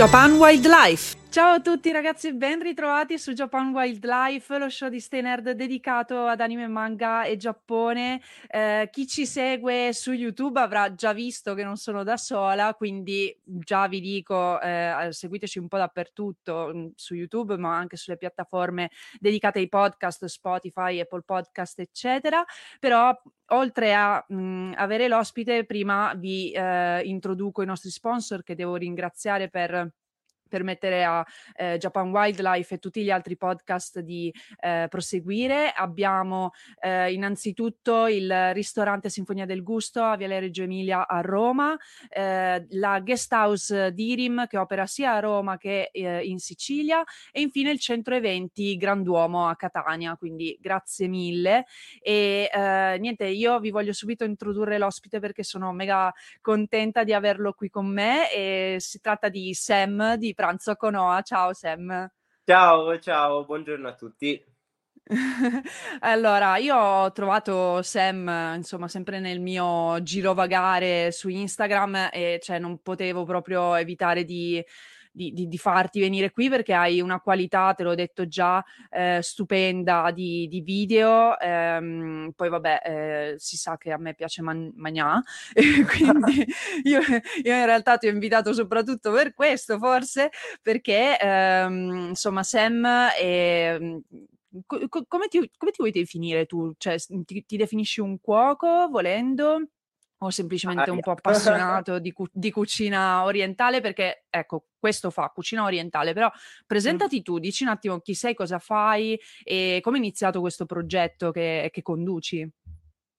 Japan Wildlife. Ciao a tutti ragazzi, ben ritrovati su Japan Wildlife, lo show di Stay dedicato ad anime, manga e Giappone. Eh, chi ci segue su YouTube avrà già visto che non sono da sola, quindi già vi dico, eh, seguiteci un po' dappertutto mm, su YouTube, ma anche sulle piattaforme dedicate ai podcast, Spotify, Apple Podcast, eccetera. Però oltre a mh, mm, avere l'ospite, prima vi eh, introduco i nostri sponsor che devo ringraziare per permettere a eh, Japan Wildlife e tutti gli altri podcast di eh, proseguire. Abbiamo eh, innanzitutto il ristorante Sinfonia del Gusto a Viale Reggio Emilia a Roma, eh, la guest house Dirim che opera sia a Roma che eh, in Sicilia e infine il centro eventi Granduomo a Catania, quindi grazie mille e eh, niente, io vi voglio subito introdurre l'ospite perché sono mega contenta di averlo qui con me e si tratta di Sam di pranzo con Oa. Ciao Sam. Ciao, ciao, buongiorno a tutti. allora, io ho trovato Sam, insomma, sempre nel mio girovagare su Instagram e cioè non potevo proprio evitare di di, di, di, farti venire qui perché hai una qualità, te l'ho detto già, eh, stupenda di, di video. Ehm, poi vabbè, eh, si sa che a me piace man- mangiare, quindi io, io, in realtà ti ho invitato soprattutto per questo, forse, perché ehm, insomma Sam è Co- come, ti, come, ti, vuoi definire tu? Cioè, ti, ti, definisci un cuoco volendo? O semplicemente un po' appassionato di, cu- di, cucina orientale perché ecco questo fa cucina orientale però presentati tu dici un attimo chi sei cosa fai e come è iniziato questo progetto che, che conduci.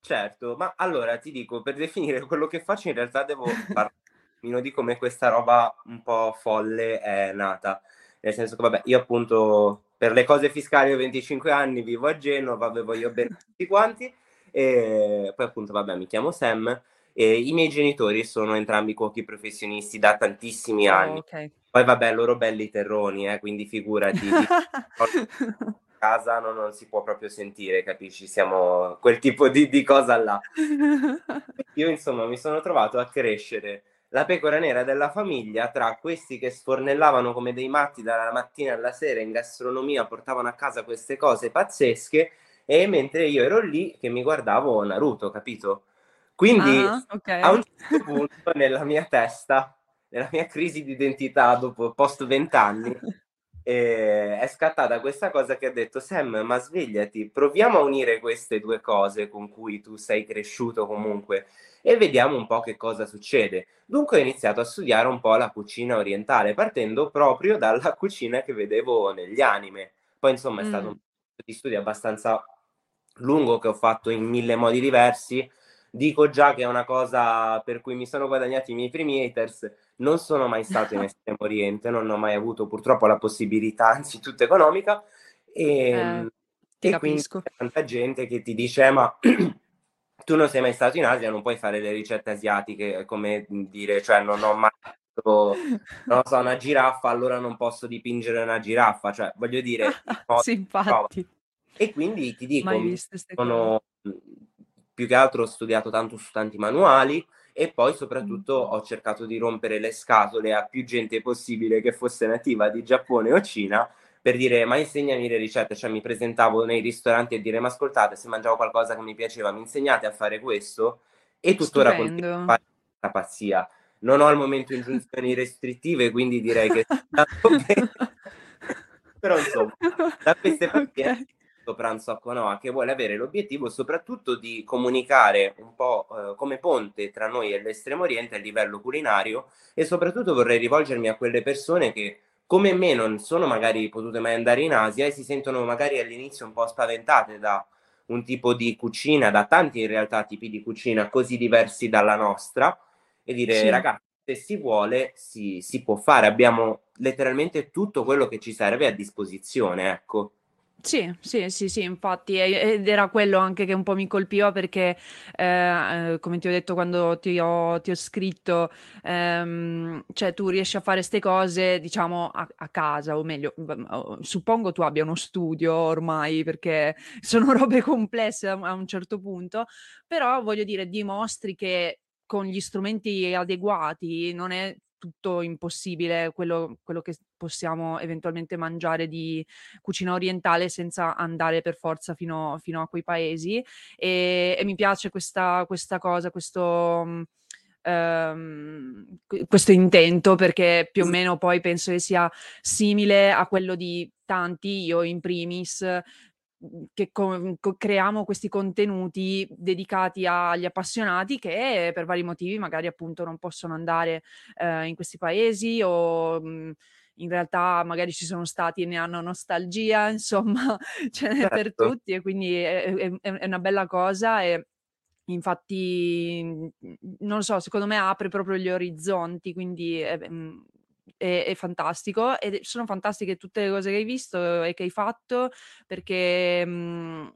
Certo ma allora ti dico per definire quello che faccio in realtà devo parlare di come questa roba un po' folle è nata. Nel senso che vabbè io appunto per le cose fiscali ho 25 anni vivo a Genova avevo io bene tutti quanti e poi appunto vabbè mi chiamo Sam e I miei genitori sono entrambi cuochi professionisti da tantissimi oh, anni. Okay. Poi vabbè, loro belli terroni, eh, quindi figurati. casa non, non, si può proprio sentire, capisci? Siamo quel tipo di, di cosa là. Io insomma mi sono trovato a crescere la pecora nera della famiglia tra questi che sfornellavano come dei matti dalla mattina alla sera in gastronomia, portavano a casa queste cose pazzesche e mentre io ero lì che mi guardavo Naruto, capito? Quindi ah, okay. a un certo punto nella mia testa, nella mia crisi di identità dopo post vent'anni, eh, è scattata questa cosa che ha detto Sam, ma svegliati, proviamo a unire queste due cose con cui tu sei cresciuto comunque e vediamo un po' che cosa succede. Dunque ho iniziato a studiare un po' la cucina orientale, partendo proprio dalla cucina che vedevo negli anime. Poi insomma è stato mm. un di studio abbastanza lungo che ho fatto in mille modi diversi, Dico già che è una cosa per cui mi sono guadagnati i miei primi haters. Non sono mai stato in Estremo Oriente, non ho mai avuto purtroppo la possibilità, anzitutto economica. E, eh, e quindi c'è tanta gente che ti dice: eh, Ma tu non sei mai stato in Asia, non puoi fare le ricette asiatiche, come dire, cioè non ho mai visto, non so, una giraffa, allora non posso dipingere una giraffa. Cioè, voglio dire, sì, infatti. E quindi ti dico, sono, più che altro ho studiato tanto su tanti manuali e poi soprattutto ho cercato di rompere le scatole a più gente possibile che fosse nativa di Giappone o Cina per dire ma insegnami le ricette, cioè mi presentavo nei ristoranti e dire ma ascoltate se mangiavo qualcosa che mi piaceva mi insegnate a fare questo? E tuttora continuo a fare questa pazzia. Non ho al momento ingiunzioni restrittive quindi direi che. Però insomma, da queste okay pranzo a Conoa che vuole avere l'obiettivo soprattutto di comunicare un po' eh, come ponte tra noi e l'estremo oriente a livello culinario e soprattutto vorrei rivolgermi a quelle persone che come me non sono magari potute mai andare in Asia e si sentono magari all'inizio un po' spaventate da un tipo di cucina, da tanti in realtà tipi di cucina così diversi dalla nostra e dire sì. ragazzi se si vuole si, si può fare, abbiamo letteralmente tutto quello che ci serve a disposizione, ecco. Sì, sì, sì, sì, infatti, ed era quello anche che un po' mi colpiva perché, eh, eh, come ti ho detto quando ti ho, ti ho scritto, ehm, cioè tu riesci a fare queste cose, diciamo, a, a, casa, o meglio, suppongo tu abbia uno studio ormai perché sono robe complesse a, a un certo punto, però voglio dire, dimostri che con gli strumenti adeguati non è tutto impossibile quello, quello, che possiamo eventualmente mangiare di cucina orientale senza andare per forza fino, fino a quei paesi. E, e mi piace questa, questa cosa, questo... Um, questo intento perché più o meno poi penso che sia simile a quello di tanti, io in primis, che co- co- creiamo questi contenuti dedicati agli appassionati che per vari motivi magari appunto non possono andare eh, in questi paesi o mh, mhmm, in realtà magari ci sono stati e ne hanno nostalgia, insomma, ce n'è certo. per tutti e quindi è, è, è, una bella cosa e infatti mhmm, non lo so, secondo me apre proprio gli orizzonti, quindi è, è, è fantastico ed sono fantastiche tutte le cose che hai visto e che hai fatto perché mh, mhmm,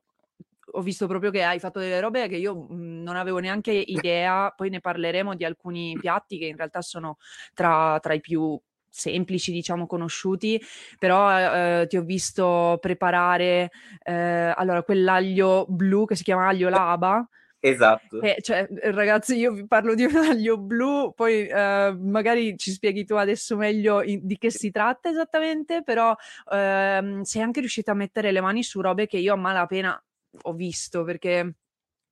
ho visto proprio che hai fatto delle robe che io mh, mhmm, non avevo neanche idea, poi ne parleremo di alcuni piatti che in realtà sono tra, tra i più semplici, diciamo, conosciuti, però eh, ti ho visto preparare eh, allora quell'aglio blu che si chiama aglio laba Esatto. Eh, cioè, ragazzi, io vi parlo di un aglio blu, poi eh, magari ci spieghi tu adesso meglio in, di che si tratta esattamente, però ehm, sei anche riuscita a mettere le mani su robe che io a malapena ho visto, perché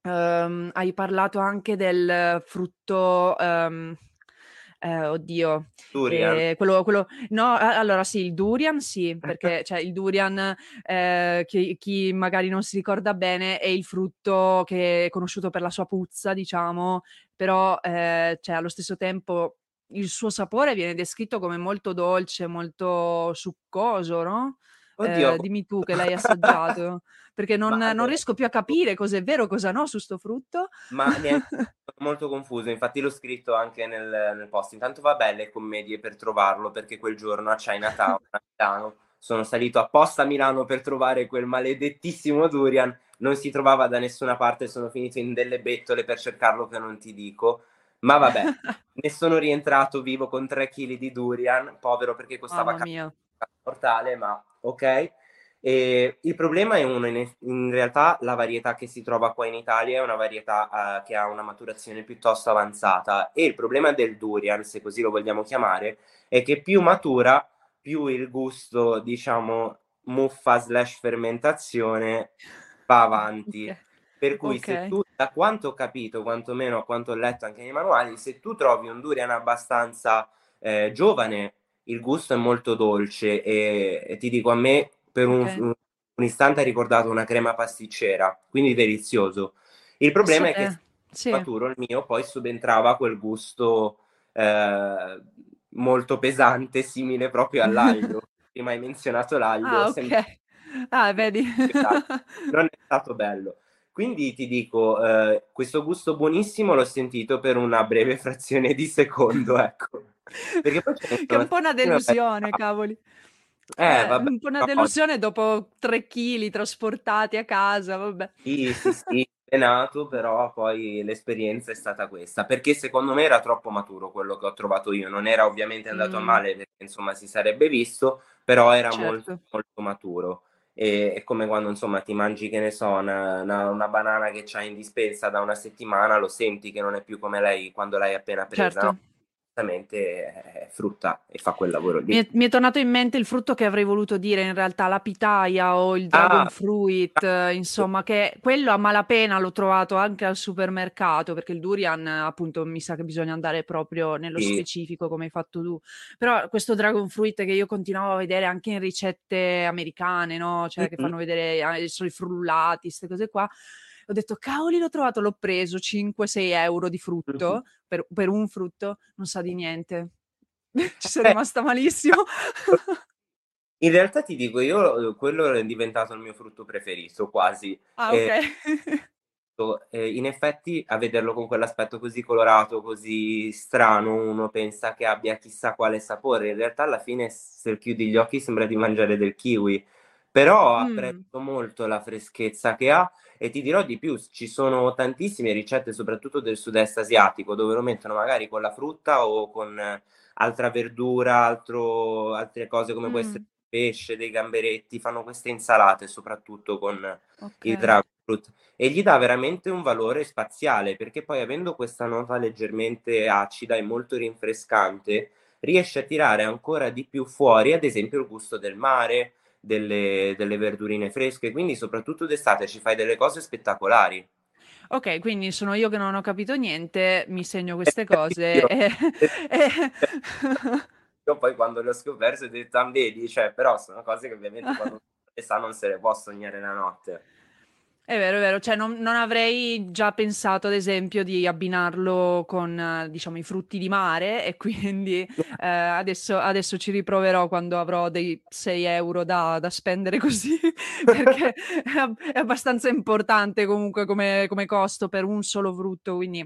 ehm, hai parlato anche del frutto... Ehm, eh, oddio, durian. Eh, quello, quello, no, allora sì, il durian sì, perché cioè, il durian, eh, chi, chi, magari non si ricorda bene, è il frutto che è conosciuto per la sua puzza, diciamo, però eh, cioè, allo stesso tempo il suo sapore viene descritto come molto dolce, molto succoso, no? Oddio. Eh, dimmi tu che l'hai assaggiato, perché non, non, riesco più a capire cosa è vero, cosa no su sto frutto. Ma neanche molto confuso, infatti l'ho scritto anche nel, nel post. Intanto va belle commedie per trovarlo, perché quel giorno a Chinatown, a Milano, sono salito apposta a Milano per trovare quel maledettissimo durian. Non si trovava da nessuna parte, sono finito in delle bettole per cercarlo che non ti dico. Ma vabbè, ne sono rientrato vivo con 3 kg di durian, povero perché costava mortale, ma ok. E il problema è uno, in, in, realtà la varietà che si trova qua in Italia è una varietà uh, che ha una maturazione piuttosto avanzata e il problema del durian, se così lo vogliamo chiamare, è che più matura, più il gusto, diciamo, muffa slash fermentazione va avanti. Okay. Per cui okay. se tu, da quanto ho capito, quantomeno a quanto ho letto anche nei manuali, se tu trovi un durian abbastanza eh, giovane, il gusto è molto dolce e, e ti dico a me per un, okay. un, un, istante ha ricordato una crema pasticcera, quindi delizioso. Il problema sì, è che eh, sì. maturo il mio poi subentrava quel gusto eh, molto pesante, simile proprio all'aglio. Prima hai menzionato l'aglio. Ah, ok. Ah, vedi. non è stato bello. Quindi ti dico, eh, questo gusto buonissimo l'ho sentito per una breve frazione di secondo, ecco. Perché poi che è un po' una delusione, cavoli. Eh, eh, vabbè, un po' una delusione dopo tre chili trasportati a casa, vabbè. Sì, sì, sì, è nato, però poi l'esperienza è stata questa, perché secondo me era troppo maturo quello che ho trovato io, non era ovviamente andato mm. a male, perché insomma si sarebbe visto, però era certo. molto, molto maturo. E, è come quando insomma ti mangi, che ne so, una, una, una banana che c'hai in dispensa da una settimana, lo senti che non è più come lei quando l'hai appena presa, certo. no? È frutta e fa quel lavoro lì. Mi è, mi è, tornato in mente il frutto che avrei voluto dire in realtà, la pitaya o il dragon ah, fruit, ah, insomma, che quello a malapena l'ho trovato anche al supermercato, perché il durian appunto mi sa che bisogna andare proprio nello sì. specifico come hai fatto tu. Però questo dragon fruit che io continuavo a vedere anche in ricette americane, no? Cioè mm-hmm. che fanno vedere eh, i frullati, queste cose qua ho detto cavoli l'ho trovato, l'ho preso 5-6 euro di frutto per, per, un frutto, non sa di niente. Ci sono rimasta malissimo. In realtà ti dico, io quello è diventato il mio frutto preferito, quasi. Ah, ok. Eh, in effetti, a vederlo con quell'aspetto così colorato, così strano, uno pensa che abbia chissà quale sapore. In realtà, alla fine, se chiudi gli occhi, sembra di mangiare del kiwi. Però mm. apprezzo molto la freschezza che ha e ti dirò di più, ci sono tantissime ricette, soprattutto del sud-est asiatico, dove lo mettono magari con la frutta o con altra verdura, altro, altre cose come mm. essere pesce, dei gamberetti, fanno queste insalate soprattutto con okay. il dragon fruit e gli dà veramente un valore spaziale perché poi avendo questa nota leggermente acida e molto rinfrescante riesce a tirare ancora di più fuori ad esempio il gusto del mare delle, delle verdurine fresche, quindi soprattutto d'estate ci fai delle cose spettacolari. Ok, quindi sono io che non ho capito niente, mi segno queste cose. e... io poi quando le ho scoperte ho detto, ah, vedi, cioè, però sono cose che ovviamente quando sa non se le può sognare la notte. È vero, è vero, cioè non, non avrei già pensato ad esempio di abbinarlo con diciamo i frutti di mare e quindi eh, adesso, adesso ci riproverò quando avrò dei 6 euro da, da spendere così perché è, è abbastanza importante comunque come, come costo per un solo frutto, quindi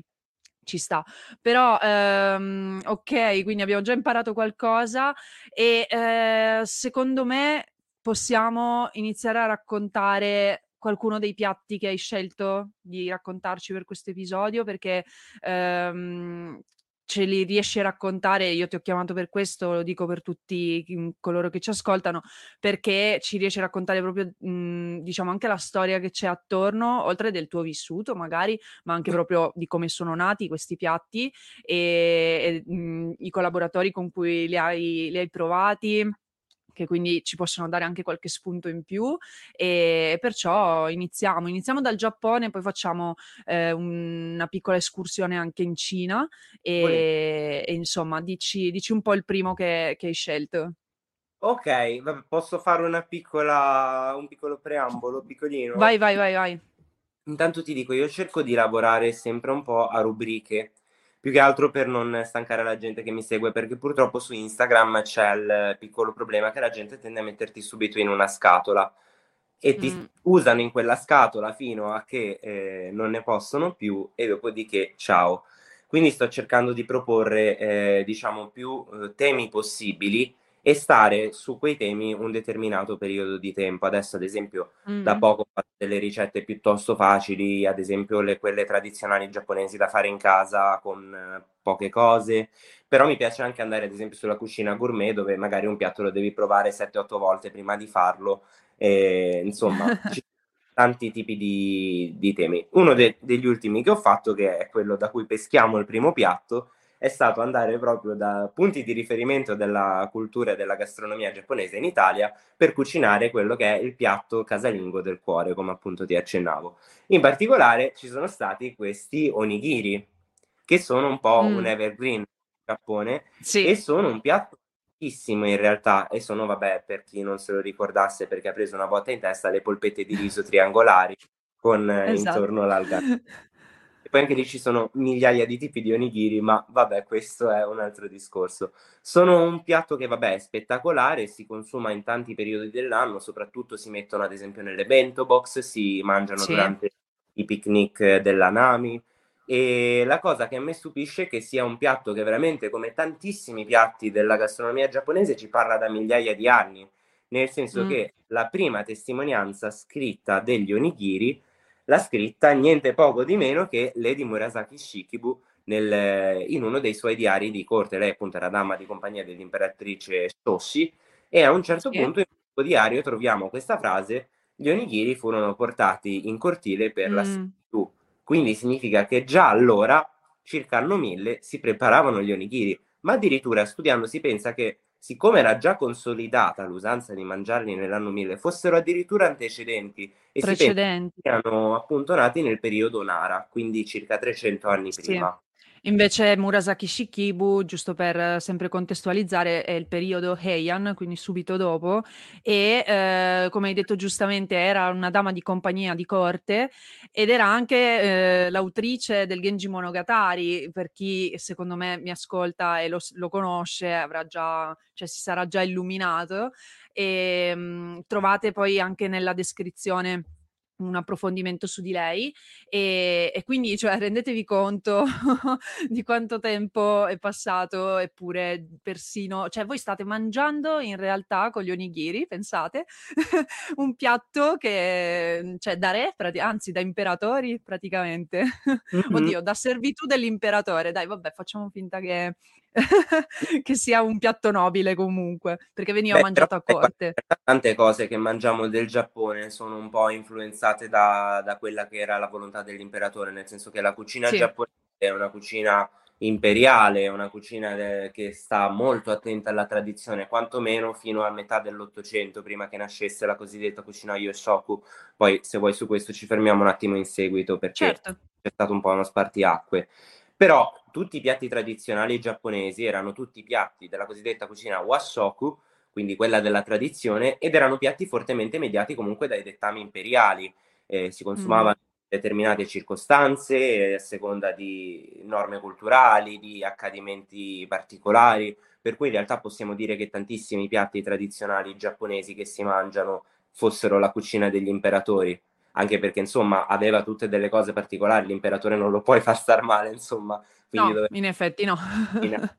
ci sta. Però, ehm, ok, quindi abbiamo già imparato qualcosa e eh, secondo me possiamo iniziare a raccontare qualcuno dei piatti che hai scelto di raccontarci per questo episodio? Perché ehm, ce li riesci a raccontare, io ti ho chiamato per questo, lo dico per tutti coloro che ci ascoltano, perché ci riesci a raccontare proprio, mh, diciamo, anche la storia che c'è attorno, oltre del tuo vissuto magari, ma anche proprio di come sono nati questi piatti e, e mh, i collaboratori con cui li hai, li hai provati che quindi ci possono dare anche qualche spunto in più e perciò iniziamo, iniziamo dal Giappone, poi facciamo eh, una piccola escursione anche in Cina e, e insomma dici, dici, un po' il primo che, che hai scelto. Ok, vabbè, posso fare una piccola, un piccolo preambolo, piccolino? Vai, vai, vai, vai. Intanto ti dico, io cerco di lavorare sempre un po' a rubriche, più che altro per non stancare la gente che mi segue, perché purtroppo su Instagram c'è il piccolo problema che la gente tende a metterti subito in una scatola e ti mm. usano in quella scatola fino a che eh, non ne possono più e dopodiché ciao. Quindi sto cercando di proporre, eh, diciamo, più eh, temi possibili e stare su quei temi un determinato periodo di tempo. Adesso, ad esempio, mm. da poco ho fatto delle ricette piuttosto facili, ad esempio le, quelle tradizionali giapponesi da fare in casa con eh, poche cose, però mi piace anche andare, ad esempio, sulla cucina gourmet dove magari un piatto lo devi provare 7-8 volte prima di farlo. E, insomma, ci sono tanti tipi di, di temi. Uno de- degli ultimi che ho fatto, che è quello da cui peschiamo il primo piatto, è stato andare proprio da punti di riferimento della cultura e della gastronomia giapponese in Italia per cucinare quello che è il piatto casalingo del cuore, come appunto ti accennavo. In particolare ci sono stati questi onigiri, che sono un po' mm. un evergreen in Giappone sì. e sono un piatto in realtà e sono, vabbè, per chi non se lo ricordasse perché ha preso una botta in testa, le polpette di riso triangolari con esatto. intorno l'alga. E poi anche lì ci sono migliaia di tipi di onigiri, ma vabbè, questo è un altro discorso. Sono un piatto che, vabbè, è spettacolare, si consuma in tanti periodi dell'anno, soprattutto si mettono ad esempio nelle bento box, si mangiano sì. durante i picnic della Nami. E la cosa che a me stupisce è che sia un piatto che veramente, come tantissimi piatti della gastronomia giapponese, ci parla da migliaia di anni. Nel senso mm. che la prima testimonianza scritta degli onigiri l'ha scritta niente poco di meno che Lady Murasaki Shikibu nel, in uno dei suoi diari di corte. Lei appunto era dama di compagnia dell'imperatrice Shoshi e a un certo sì. punto in questo diario troviamo questa frase gli onigiri furono portati in cortile per mm. la servitù. Quindi significa che già allora, circa anno 1000, si preparavano gli onigiri. ma addirittura studiando si pensa che siccome era già consolidata l'usanza di mangiarli nell'anno 1000, fossero addirittura antecedenti e precedenti. si erano appunto nati nel periodo Nara, quindi circa 300 anni prima. Invece Murasaki Shikibu, giusto per sempre contestualizzare, è il periodo Heian, quindi subito dopo, e eh, come hai detto giustamente era una dama di compagnia di corte ed era anche eh, l'autrice del Genji Monogatari, per chi secondo me mi ascolta e lo, lo conosce avrà già, cioè si sarà già illuminato. E mh, mm, trovate poi anche nella descrizione un approfondimento su di lei e, e quindi cioè, rendetevi conto di quanto tempo è passato eppure persino, cioè voi state mangiando in realtà con gli onigiri, pensate, un piatto che, cioè da re, anzi da imperatori praticamente, mm-hmm. oddio, da servitù dell'imperatore, dai vabbè facciamo finta che che sia un piatto nobile comunque, perché veniva Beh, mangiato a corte. Tante cose che mangiamo del Giappone sono un po' influenzate da, da quella che era la volontà dell'imperatore, nel senso che la cucina sì. giapponese è una cucina imperiale, è una cucina de- che sta molto attenta alla tradizione, quantomeno fino a metà dell'Ottocento, prima che nascesse la cosiddetta cucina Yoshoku. Poi, se vuoi, su questo ci fermiamo un attimo in seguito, perché certo. c'è stato un po' uno spartiacque. Però tutti i piatti tradizionali giapponesi erano tutti piatti della cosiddetta cucina washoku, quindi quella della tradizione, ed erano piatti fortemente mediati comunque dai dettami imperiali. Eh, si consumavano mm. in determinate circostanze, a seconda di norme culturali, di accadimenti particolari, per cui in realtà possiamo dire che tantissimi piatti tradizionali giapponesi che si mangiano fossero la cucina degli imperatori anche perché insomma aveva tutte delle cose particolari, l'imperatore non lo puoi far star male, insomma. no, dove... in effetti no.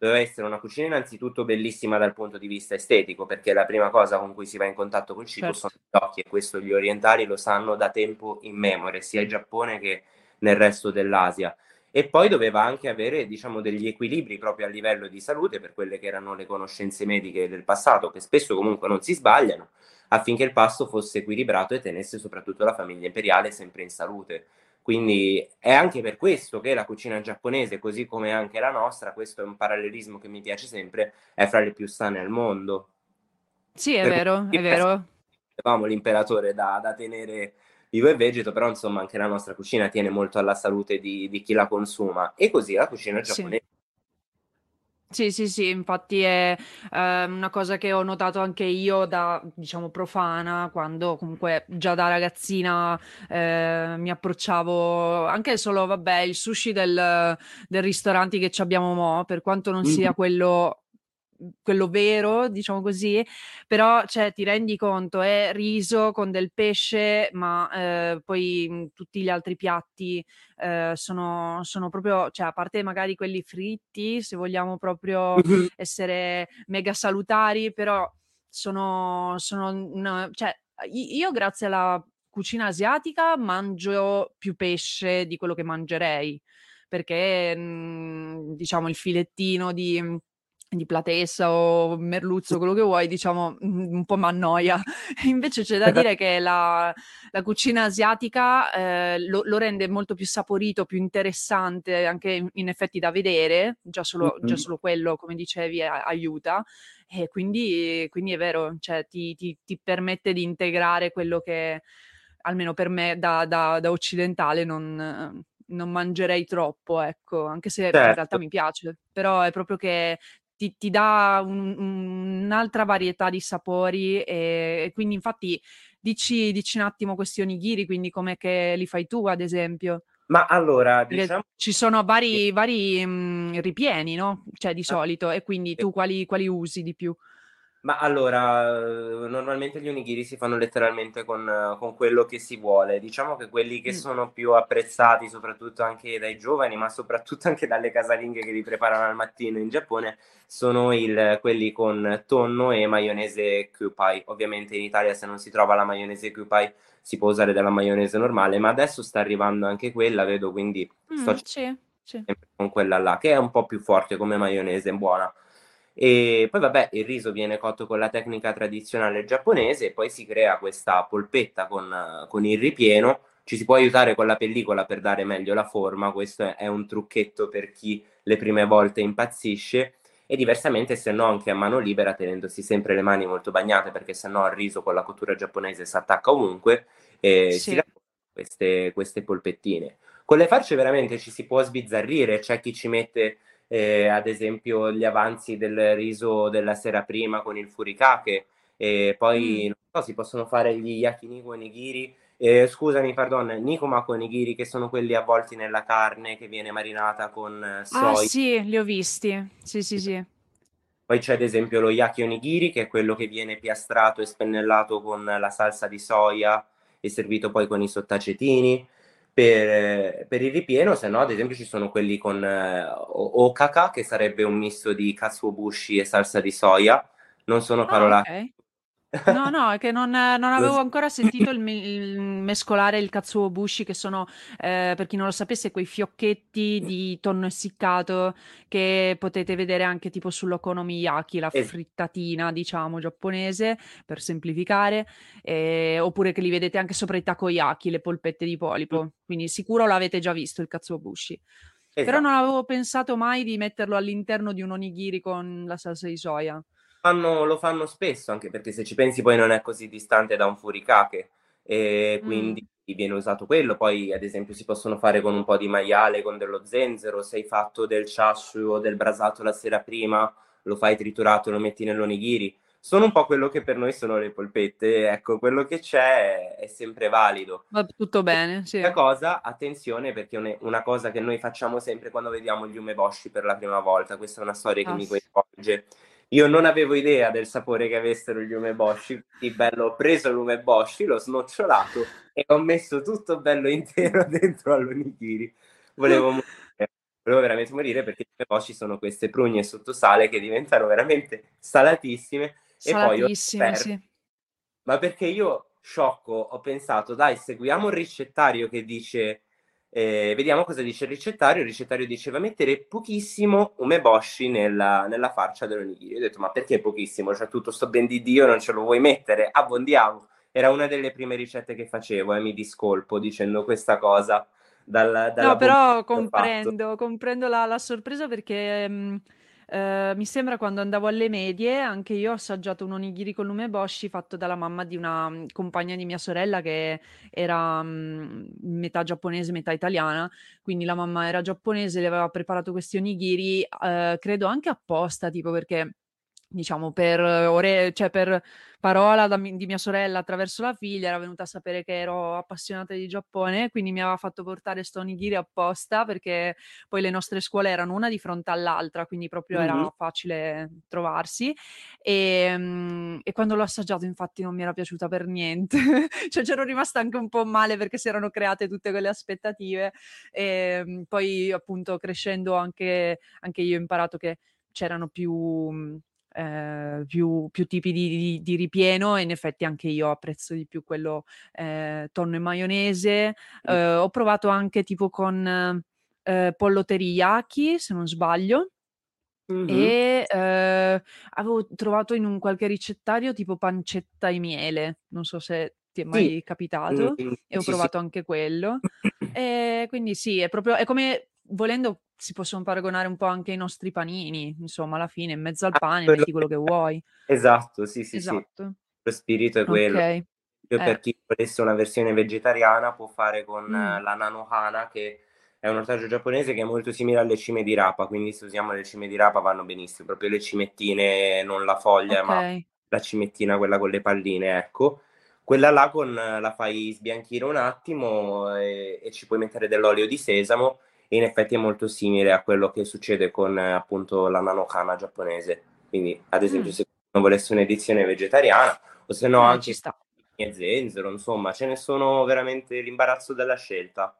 doveva essere una cucina innanzitutto bellissima dal punto di vista estetico, perché la prima cosa con cui si va in contatto col cibo certo. sono gli occhi e questo gli orientali lo sanno da tempo in memoria, sia in Giappone che nel resto dell'Asia. E poi doveva anche avere, diciamo, degli equilibri proprio a livello di salute per quelle che erano le conoscenze mediche del passato, che spesso comunque non si sbagliano, affinché il pasto fosse equilibrato e tenesse soprattutto la famiglia imperiale sempre in salute. Quindi è anche per questo che la cucina giapponese, così come anche la nostra, questo è un parallelismo che mi piace sempre, è fra le più sane al mondo. Sì, è per vero, è vero. Avevamo l'imperatore da, da, tenere vivo e vegeto, però insomma anche la nostra cucina tiene molto alla salute di, di chi la consuma. E così la cucina giapponese sì. Sì, sì, sì, infatti è eh, una cosa che ho notato anche io da, diciamo, profana, quando comunque già da ragazzina eh, mi approcciavo anche solo, vabbè, il sushi del, del ristorante che abbiamo mo, per quanto non sia quello quello vero, diciamo così, però cioè, ti rendi conto è riso con del pesce, ma eh, poi mh, tutti gli altri piatti eh, sono, sono, proprio, cioè a parte magari quelli fritti, se vogliamo proprio essere mega salutari, però sono, sono una, cioè, io grazie alla cucina asiatica mangio più pesce di quello che mangerei perché mh, diciamo il filettino di di platessa o merluzzo, quello che vuoi, diciamo mm, un po' mi annoia. Invece c'è da dire che la, la cucina asiatica eh, lo, lo, rende molto più saporito, più interessante, anche in, in effetti da vedere, già solo, mm-hmm. già solo, quello, come dicevi, a, aiuta. E quindi, quindi, è vero, cioè, ti, ti, ti, permette di integrare quello che, almeno per me, da, da, da occidentale non non mangerei troppo, ecco, anche se certo. in realtà mi piace, però è proprio che ti, ti dà un, un'altra varietà di sapori e, e quindi infatti dici, dici, un attimo questi onigiri, quindi come che li fai tu ad esempio? Ma allora, diciamo... Ci sono vari, vari mh, ripieni, no? Cioè di ah. solito, e quindi tu quali, quali usi di più? Ma allora, normalmente gli onigiri si fanno letteralmente con, con quello che si vuole. Diciamo che quelli che mm. sono più apprezzati, soprattutto anche dai giovani, ma soprattutto anche dalle casalinghe che li preparano al mattino in Giappone, sono il, quelli con tonno e maionese Kewpie. Ovviamente in Italia se non si trova la maionese Kewpie si può usare della maionese normale, ma adesso sta arrivando anche quella, vedo, quindi mm, sto sì, sì. con quella là, che è un po' più forte come maionese, buona. E poi vabbè, il riso viene cotto con la tecnica tradizionale giapponese e poi si crea questa polpetta con, con il ripieno ci si può aiutare con la pellicola per dare meglio la forma, questo è un trucchetto per chi le prime volte impazzisce e diversamente se no anche a mano libera tenendosi sempre le mani molto bagnate perché se no il riso con la cottura giapponese si attacca ovunque e sì. si queste, queste polpettine. Con le farce veramente ci si può sbizzarrire, c'è chi ci mette eh, ad esempio gli avanzi del riso della sera prima con il furikake e poi mm. so, si possono fare gli yakiniku e nigiri eh, scusami, pardon, Nikomako nigiri che sono quelli avvolti nella carne che viene marinata con eh, soia. Ah sì, li ho visti, sì sì sì. Poi c'è ad esempio lo yaki onigiri che è quello che viene piastrato e spennellato con la salsa di soia e servito poi con i sottacetini. Per, per il ripieno, se no, ad esempio, ci sono quelli con eh, okaka, che sarebbe un misto di katsuobushi e salsa di soia. Non sono parolacce, ah, okay. No, no, è che non, non avevo ancora sentito il, il mescolare il katsuobushi, che sono, eh, per chi non lo sapesse, quei fiocchetti di tonno essiccato che potete vedere anche tipo sull'okonomiyaki, la frittatina, diciamo, giapponese, per semplificare, eh, oppure che li vedete anche sopra i takoyaki, le polpette di polipo. Quindi sicuro l'avete già visto il katsuobushi. Esatto. Però non avevo pensato mai di metterlo all'interno di un onigiri con la salsa di soia fanno, lo fanno spesso, anche perché se ci pensi poi non è così distante da un furikake e quindi mm. viene usato quello. Poi, ad esempio, si possono fare con un po' di maiale, con dello zenzero. Se hai fatto del chashu o del brasato la sera prima, lo fai triturato, lo metti nell'onigiri. Sono un po' quello che per noi sono le polpette. Ecco, quello che c'è è sempre valido. Va tutto bene, sì. Una cosa, attenzione, perché è una cosa che noi facciamo sempre quando vediamo gli umeboshi per la prima volta. Questa è una storia che ah, mi coinvolge io non avevo idea del sapore che avessero gli umeboshi, quindi bello, ho preso l'umeboshi, l'ho snocciolato e ho messo tutto bello intero dentro all'onigiri. Volevo morire, volevo veramente morire perché gli umeboshi sono queste prugne sotto sale che diventano veramente salatissime. Salatissime, e poi sì. Ma perché io, sciocco, ho pensato, dai, seguiamo il ricettario che dice eh, vediamo cosa dice il ricettario. Il ricettario diceva mettere pochissimo umeboshi nella, nella farcia dell'onigiri. Ho detto, ma perché pochissimo? C'è tutto sto ben di Dio, non ce lo vuoi mettere? Abbondiamo. Era una delle prime ricette che facevo e mi discolpo dicendo questa cosa. Dal, no, però comprendo, comprendo la, la, sorpresa perché... Mh mm, Ehm, mi sembra quando andavo alle medie, anche io ho assaggiato un onigiri con l'umeboshi fatto dalla mamma di una mm, compagna di mia sorella che era mh, metà giapponese, metà italiana, quindi la mamma era giapponese, le aveva preparato questi onigiri, eh, credo anche apposta, tipo perché diciamo per ore, cioè per parola da, di mia sorella attraverso la figlia era venuta a sapere che ero appassionata di Giappone, quindi mi aveva fatto portare sto onigiri apposta perché poi le nostre scuole erano una di fronte all'altra, quindi proprio mm-hmm. era facile trovarsi. E, um, e, quando l'ho assaggiato, infatti, non mi era piaciuta per niente, cioè c'ero rimasta anche un po' male perché si erano create tutte quelle aspettative. E um, poi, appunto, crescendo anche, anche io ho imparato che c'erano più eh, più, più, tipi di, di, di, ripieno e in effetti anche io apprezzo di più quello eh, tonno e maionese. Eh, ho provato anche tipo con eh, pollo teriyaki, se non sbaglio. Mm-hmm. E eh, avevo trovato in un qualche ricettario tipo pancetta e miele, non so se ti è mai sì. capitato, mm-hmm. e ho sì, provato sì. anche quello. E quindi sì, è proprio è come volendo si possono paragonare un po' anche ai nostri panini, insomma, alla fine in mezzo al ah, pane metti quello che vuoi. Esatto, sì, sì, esatto. sì. Lo spirito è quello. Okay. Eh. Per chi volesse una versione vegetariana può fare con mm. la nanohana che è un ortaggio giapponese che è molto simile alle cime di rapa, quindi se usiamo le cime di rapa vanno benissimo, proprio le cimettine, non la foglia, okay. ma la cimettina, quella con le palline, ecco. Quella là con, la fai sbianchire un attimo e, e ci puoi mettere dell'olio di sesamo e in effetti è molto simile a quello che succede con appunto la nanokana giapponese. Quindi, ad esempio, mm. se uno volesse un'edizione vegetariana o se no eh, anche e zenzero, insomma, ce ne sono veramente l'imbarazzo della scelta.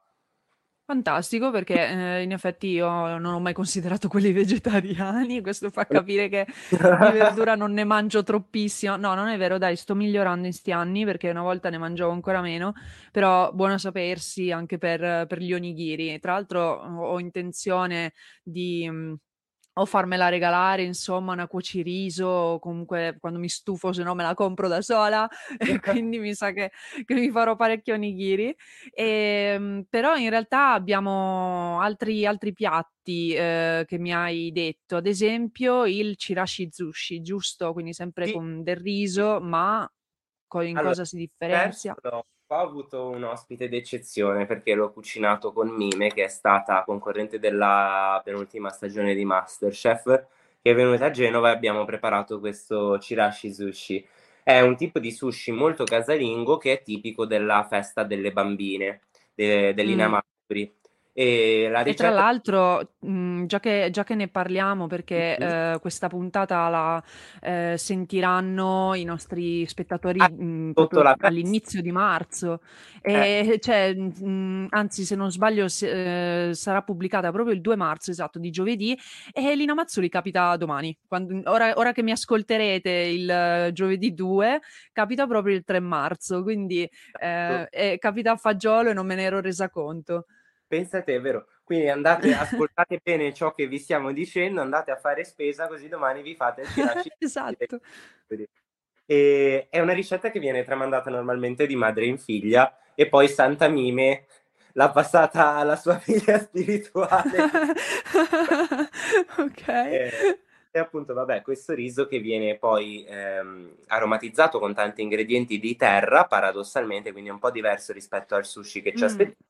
Fantastico perché eh, in effetti io non ho mai considerato quelli vegetariani, questo fa capire che di verdura non ne mangio troppissimo. No, non è vero, dai, sto migliorando in sti anni perché una volta ne mangiavo ancora meno, però buono sapersi anche per, per gli onigiri. Tra l'altro ho intenzione di o farmela regalare, insomma, una cuociriso o comunque quando mi stufo, se no me la compro da sola e quindi mi sa che che mi farò parecchio onigiri. Ehm, però in realtà abbiamo altri altri piatti, ehm, che mi hai detto, ad esempio il chirashi zushi, giusto? Quindi sempre Sì. con del riso, ma co in Allora, cosa si differenzia? Ho avuto un ospite d'eccezione perché l'ho cucinato con Mime, che è stata concorrente della penultima stagione di MasterChef, che è venuta a Genova e abbiamo preparato questo chirashi sushi. È un tipo di sushi molto casalingo che è tipico della festa delle bambine, de- Mh. dell'Inamazuri. E la E tra ricetta... l'altro, mhmm, già che già che ne parliamo perché, Mhm. ehm, questa puntata la, ehm, sentiranno i nostri spettatori, Ah, mhmm, la festa. all'inizio di marzo. Eh, E cioè, mhmm, anzi se non sbaglio s ehm, sarà pubblicata proprio il 2 marzo, esatto, di giovedì, e l'Ina Mazzoli capita domani. Quan ora ora che mi ascolterete il giovedì 2, capita proprio il 3 marzo, quindi, ehm, e capita a fagiolo e non me ne ero resa conto. Pensate, è vero. Quindi andate, ascoltate bene ciò che vi stiamo dicendo, andate a fare spesa così domani vi fate il chirashi. Esatto. E è una ricetta che viene tramandata normalmente di madre in figlia e poi Santa Mime l'ha passata alla sua figlia spirituale. Ok. E, e appunto, vabbè, questo riso che viene poi ehm, aromatizzato con tanti ingredienti di terra, paradossalmente, quindi un po' diverso rispetto al sushi che ci aspettiamo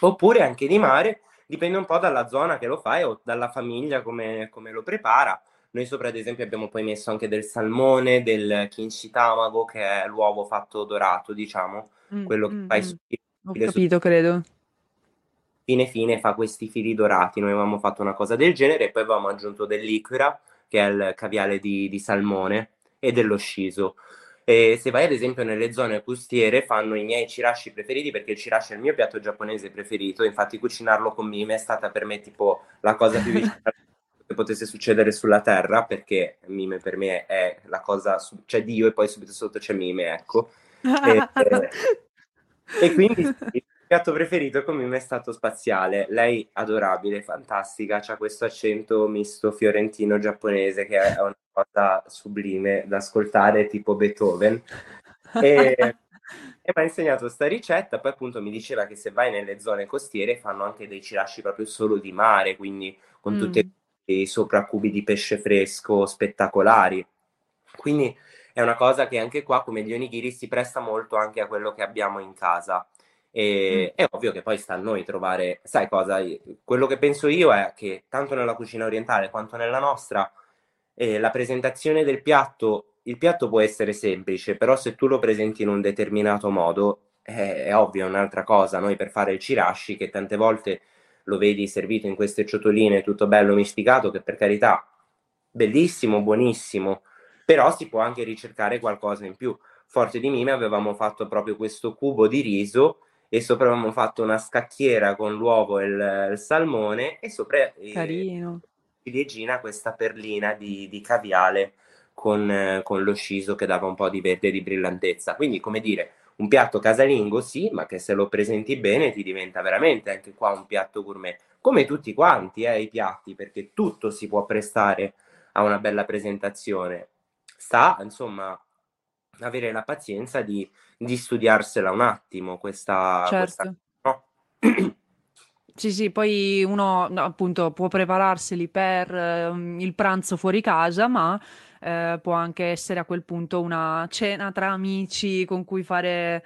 oppure anche di mare, dipende un po' dalla zona che lo fai o dalla famiglia come, come lo prepara. Noi sopra, ad esempio, abbiamo poi messo anche del salmone, del kinshi tamago, che è l'uovo fatto dorato, diciamo, Mh, quello che mh, fai mh. su Ho capito, credo. fine fine fa questi fili dorati. Noi avevamo fatto una cosa del genere e poi avevamo aggiunto dell'ikura, che è il caviale di, di salmone, e dello shiso. E se vai ad esempio nelle zone costiere fanno i miei chirashi preferiti perché il chirashi è il mio piatto giapponese preferito, infatti cucinarlo con Mime è stata per me tipo la cosa più vicina che potesse succedere sulla terra perché Mime per me è la cosa, c'è Dio e poi subito sotto c'è Mime, ecco. E, e quindi sì, il piatto preferito con Mime è stato spaziale, lei adorabile, fantastica, ha questo accento misto fiorentino-giapponese che è una cosa sublime da ascoltare tipo Beethoven. E, e mi ha insegnato questa ricetta poi appunto mi diceva che se vai nelle zone costiere fanno anche dei chirashi proprio solo di mare quindi con Mm. tutti i sopraccubi di pesce fresco spettacolari. Quindi è una cosa che anche qua come gli onigiri si presta molto anche a quello che abbiamo in casa e Mm. è ovvio che poi sta a noi trovare sai cosa quello che penso io è che tanto nella cucina orientale quanto nella nostra eh, la presentazione del piatto, il piatto può essere semplice, però se tu lo presenti in un determinato modo, eh, è ovvio, è un'altra cosa. Noi per fare il chirashi, che tante volte lo vedi servito in queste ciotoline, tutto bello misticato, che per carità, bellissimo, buonissimo, però si può anche ricercare qualcosa in più. Forte di Mime avevamo fatto proprio questo cubo di riso e sopra avevamo fatto una scacchiera con l'uovo e il, il salmone e sopra eh, Carino. ciliegina questa perlina di, di caviale con, eh, con lo sciso che dava un po' di verde e di brillantezza. Quindi, come dire, un piatto casalingo sì, ma che se lo presenti bene ti diventa veramente anche qua un piatto gourmet. Come tutti quanti eh, i piatti, perché tutto si può prestare a una bella presentazione. Sta, insomma, avere la pazienza di, di studiarsela un attimo questa, Certo. questa no? Sì, sì, poi uno no, appunto può prepararseli per ehm, il pranzo fuori casa, ma eh, può anche essere a quel punto una cena tra amici con cui fare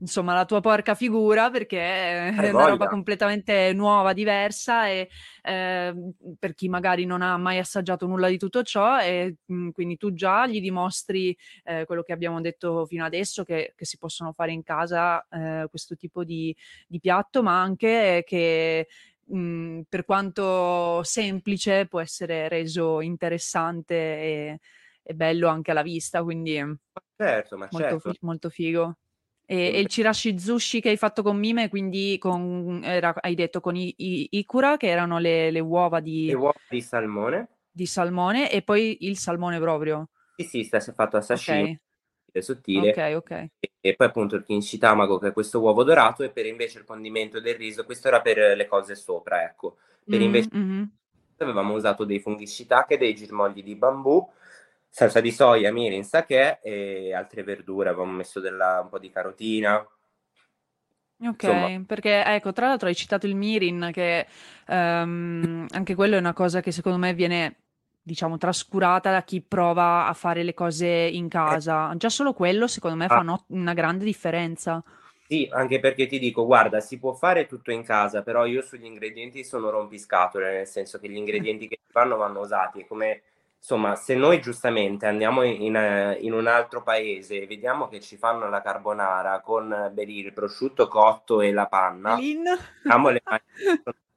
insomma la tua porca figura perché è una roba completamente nuova, diversa e eh, per chi magari non ha mai assaggiato nulla di tutto ciò e mh, quindi tu già gli dimostri eh, quello che abbiamo detto fino adesso che, che si possono fare in casa eh, questo tipo di, di piatto, ma anche che mh, per quanto semplice può essere reso interessante e, e bello anche alla vista, quindi Certo, ma molto, certo. fi- molto figo. E, e il chirashi zushi che hai fatto con Mime, quindi con, era, hai detto con i, i ikura, che erano le, le uova di, Le uova di salmone? di salmone, e poi il salmone proprio. Sì, sì, sta è fatto a sashimi, Ok, sottile, ok, ok. e, e poi appunto il kimchi tamago che è questo uovo dorato e per invece il condimento del riso, questo era per le cose sopra, ecco. Per Mm, invece mhm. avevamo usato dei funghi shiitake, dei germogli di bambù, salsa di soia, mirin, sake e altre verdure, avevamo messo della, un po' di carotina. Ok, Insomma. perché ecco, tra l'altro hai citato il mirin, che um, anche quello è una cosa che secondo me viene diciamo, trascurata da chi prova a fare le cose in casa. Già solo quello, secondo me, ah. fa no- una grande differenza. Sì, anche perché ti dico, guarda, si può fare tutto in casa, però io sugli ingredienti sono rompiscatole, nel senso che gli ingredienti che fanno vanno usati. È come, insomma, se noi giustamente andiamo in, in, un altro paese e vediamo che ci fanno la carbonara con beh, il prosciutto cotto e la panna, Lin. amo le mani,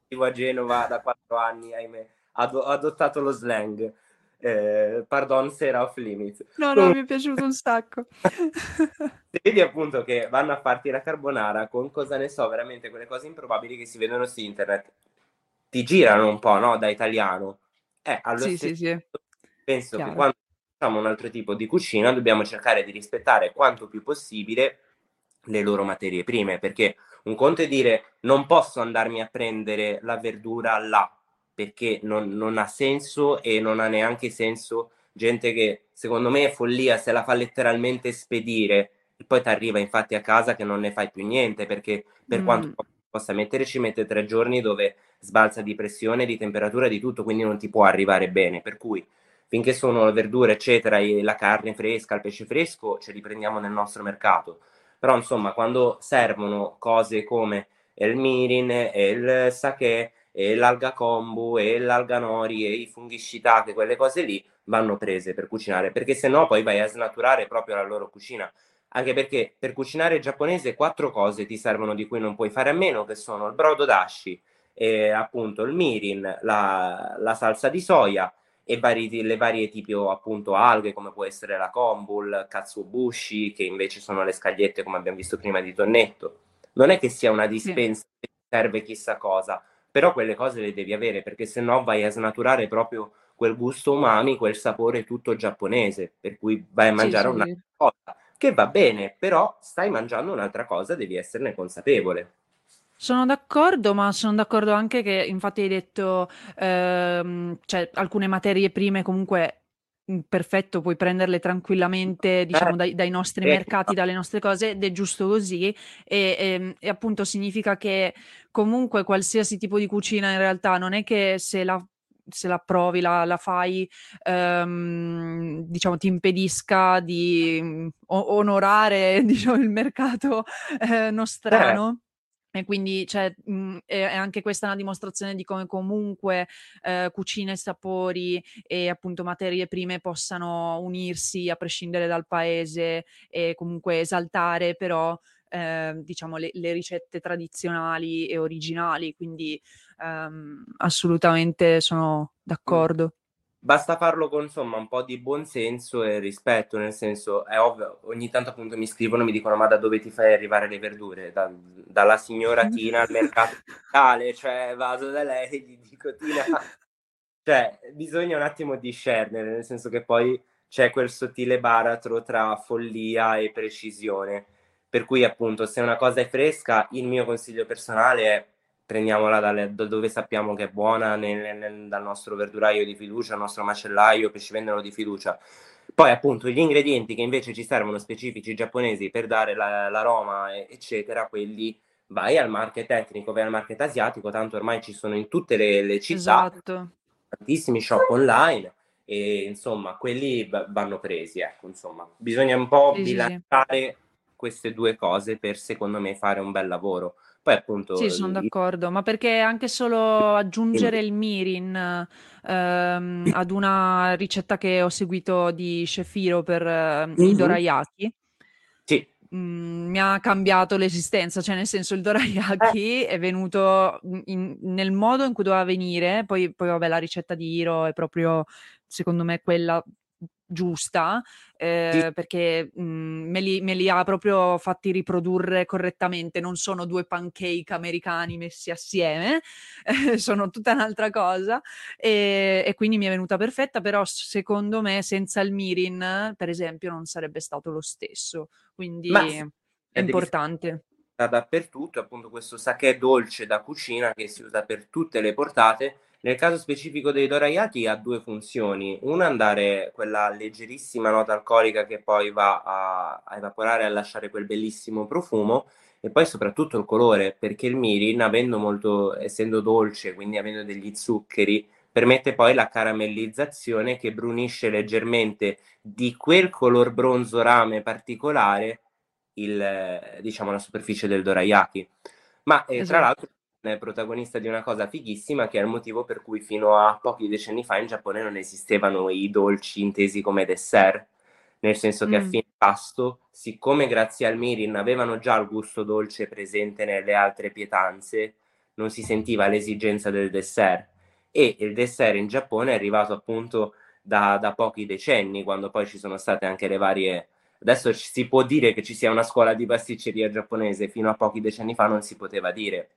sono a Genova da quattro anni, ahimè ho adottato lo slang. Eh, pardon se era off limit. No, no, mi è piaciuto un sacco. vedi appunto che vanno a farti la carbonara con cosa ne so, veramente quelle cose improbabili che si vedono su internet. Ti girano un po', no? Da italiano. Eh, allora sì, sì, sì. Penso Chiaro. che quando facciamo un altro tipo di cucina dobbiamo cercare di rispettare quanto più possibile le loro materie prime, perché un conto è dire non posso andarmi a prendere la verdura là perché non, non, ha senso e non ha neanche senso gente che secondo me è follia se la fa letteralmente spedire e poi ti arriva infatti a casa che non ne fai più niente perché per mm. quanto possa mettere ci mette tre giorni dove sbalza di pressione, di temperatura, di tutto, quindi non ti può arrivare bene. Per cui finché sono verdure, eccetera, e la carne fresca, il pesce fresco, ce li prendiamo nel nostro mercato. Però insomma, quando servono cose come il mirin il sake l'alga kombu l'alga nori e i funghi shiitake, quelle cose lì vanno prese per cucinare, perché se no poi vai a snaturare proprio la loro cucina. Anche perché per cucinare giapponese quattro cose ti servono di cui non puoi fare a meno, che sono il brodo dashi, e appunto il mirin, la, la salsa di soia e vari, le varie tipi appunto alghe come può essere la kombu, il katsuobushi, che invece sono le scagliette come abbiamo visto prima di tonnetto. Non è che sia una dispensa sì. che serve chissà cosa, però quelle cose le devi avere perché se no vai a snaturare proprio quel gusto umami, quel sapore tutto giapponese, per cui vai a mangiare sì, sì. un'altra cosa, che va bene, però stai mangiando un'altra cosa, devi esserne consapevole. Sono d'accordo, ma sono d'accordo anche che infatti hai detto, ehm, cioè alcune materie prime comunque perfetto, puoi prenderle tranquillamente, diciamo, dai, dai nostri mercati, dalle nostre cose, ed è giusto così. E, e, ehm, e, appunto significa che comunque qualsiasi tipo di cucina in realtà non è che se la, se la provi, la, la fai, ehm, diciamo, ti impedisca di onorare, diciamo, il mercato eh, nostrano. E quindi cioè, mh, è, è, anche questa una dimostrazione di come comunque eh, cucine, sapori e appunto materie prime possano unirsi a prescindere dal paese e comunque esaltare però eh, diciamo le, le, ricette tradizionali e originali. Quindi ehm, assolutamente sono d'accordo. Basta farlo con insomma un po' di buonsenso e rispetto, nel senso è ovvio, ogni tanto appunto mi scrivono e mi dicono ma da dove ti fai arrivare le verdure? Da, dalla signora Tina al mercato locale, cioè vado da lei e gli dico Tina, cioè bisogna un attimo discernere, nel senso che poi c'è quel sottile baratro tra follia e precisione, per cui appunto se una cosa è fresca, il mio consiglio personale è prendiamola dalle, da dove sappiamo che è buona, nel, nel, dal nostro verduraio di fiducia, dal nostro macellaio che ci vendono di fiducia. Poi appunto gli ingredienti che invece ci servono specifici giapponesi per dare la, l'aroma, eccetera, quelli vai al market etnico, vai al market asiatico, tanto ormai ci sono in tutte le, le città, esatto. tantissimi shop online e insomma quelli vanno presi, ecco, insomma, bisogna un po' bilanciare queste due cose per secondo me fare un bel lavoro. Poi appunto... Sì, sono d'accordo, ma perché anche solo aggiungere il mirin ehm, ad una ricetta che ho seguito di Shefiro per eh, mm-hmm. i dorayaki, sì. mh, mm, mi ha cambiato l'esistenza, cioè nel senso il dorayaki eh. è venuto in, nel modo in cui doveva venire, poi, poi vabbè la ricetta di Hiro è proprio secondo me quella giusta, eh, sì. perché mh, mhmm, me, li, me, li, ha proprio fatti riprodurre correttamente, non sono due pancake americani messi assieme, eh, sono tutta un'altra cosa e, e, quindi mi è venuta perfetta, però secondo me senza il mirin, per esempio, non sarebbe stato lo stesso, quindi Ma, è importante. Dappertutto, appunto questo sake dolce da cucina che si usa per tutte le portate Nel caso specifico dei dorayaki ha due funzioni. Una andare quella leggerissima nota alcolica che poi va a, a evaporare e a lasciare quel bellissimo profumo e poi soprattutto il colore, perché il mirin, avendo molto, essendo dolce, quindi avendo degli zuccheri, permette poi la caramellizzazione che brunisce leggermente di quel color bronzo rame particolare il, diciamo, la superficie del dorayaki. Ma eh, esatto. tra l'altro è protagonista di una cosa fighissima che è il motivo per cui fino a pochi decenni fa in Giappone non esistevano i dolci intesi come dessert nel senso che mm. a fine pasto, siccome grazie al mirin avevano già il gusto dolce presente nelle altre pietanze, non si sentiva l'esigenza del dessert. E il dessert in Giappone è arrivato appunto da, da pochi decenni, quando poi ci sono state anche le varie... Adesso si può dire che ci sia una scuola di pasticceria giapponese, fino a pochi decenni fa non si poteva dire.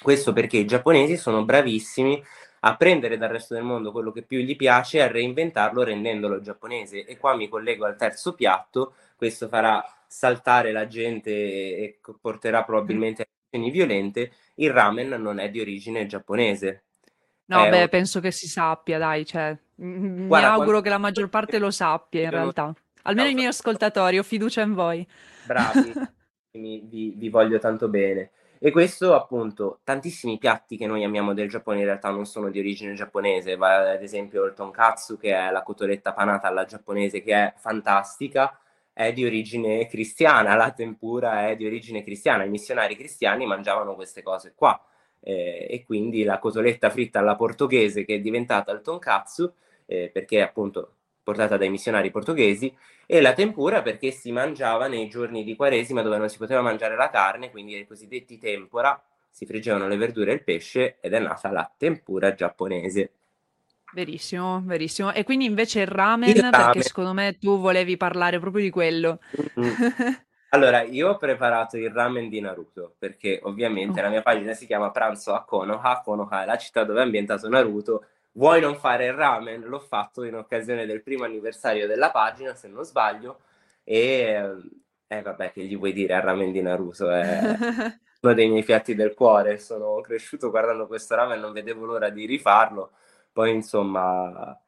Questo perché i giapponesi sono bravissimi a prendere dal resto del mondo quello che più gli piace e a reinventarlo rendendolo giapponese. E qua mi collego al terzo piatto, questo farà saltare la gente e porterà probabilmente a azioni violente, il ramen non è di origine giapponese. No, è beh, un... penso che si sappia, dai, cioè, Guarda, mi auguro quando... che la maggior parte lo sappia in realtà. Almeno no, i miei ascoltatori, ho fiducia in voi. Bravi, vi, vi voglio tanto bene. E questo appunto, tantissimi piatti che noi amiamo del Giappone in realtà non sono di origine giapponese, va ad esempio il tonkatsu che è la cotoletta panata alla giapponese che è fantastica, è di origine cristiana, la tempura è di origine cristiana, i missionari cristiani mangiavano queste cose qua. Eh, e quindi la cotoletta fritta alla portoghese che è diventata il tonkatsu eh, perché appunto portata dai missionari portoghesi, e la tempura perché si mangiava nei giorni di Quaresima dove non si poteva mangiare la carne, quindi i cosiddetti tempora, si friggevano le verdure e il pesce ed è nata la tempura giapponese. Verissimo, verissimo. E quindi invece il ramen, il ramen. perché secondo me tu volevi parlare proprio di quello. Mm-hmm. Allora, io ho preparato il ramen di Naruto, perché ovviamente oh. la mia pagina si chiama Pranzo a Konoha, Konoha è la città dove è ambientato Naruto, vuoi non fare il ramen? L'ho fatto in occasione del primo anniversario della pagina, se non sbaglio, e eh, vabbè, che gli vuoi dire al ramen di Naruto? È uno dei miei piatti del cuore, sono cresciuto guardando questo ramen, non vedevo l'ora di rifarlo, poi insomma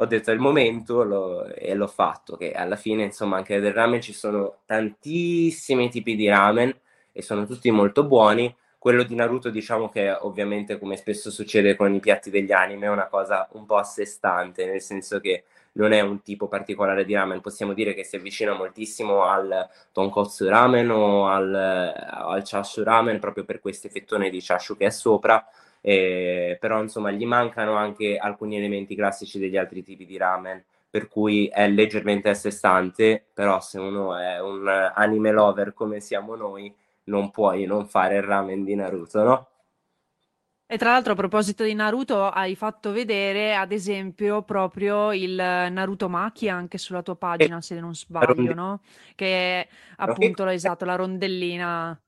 ho detto è il momento lo, e l'ho fatto, che alla fine insomma anche del ramen ci sono tantissimi tipi di ramen e sono tutti molto buoni, quello di Naruto, diciamo che ovviamente, come spesso succede con i piatti degli anime, è una cosa un po' a sé stante, nel senso che non è un tipo particolare di ramen. Possiamo dire che si avvicina moltissimo al tonkotsu ramen o al, al chashu ramen, proprio per questo effettone di chashu che è sopra. Eh, però insomma gli mancano anche alcuni elementi classici degli altri tipi di ramen per cui è leggermente a sé stante però se uno è un anime lover come siamo noi non puoi non fare il ramen di Naruto, no? E tra l'altro a proposito di Naruto hai fatto vedere ad esempio proprio il Naruto Maki anche sulla tua pagina se non sbaglio, no? Che è appunto okay. esatto, la rondellina.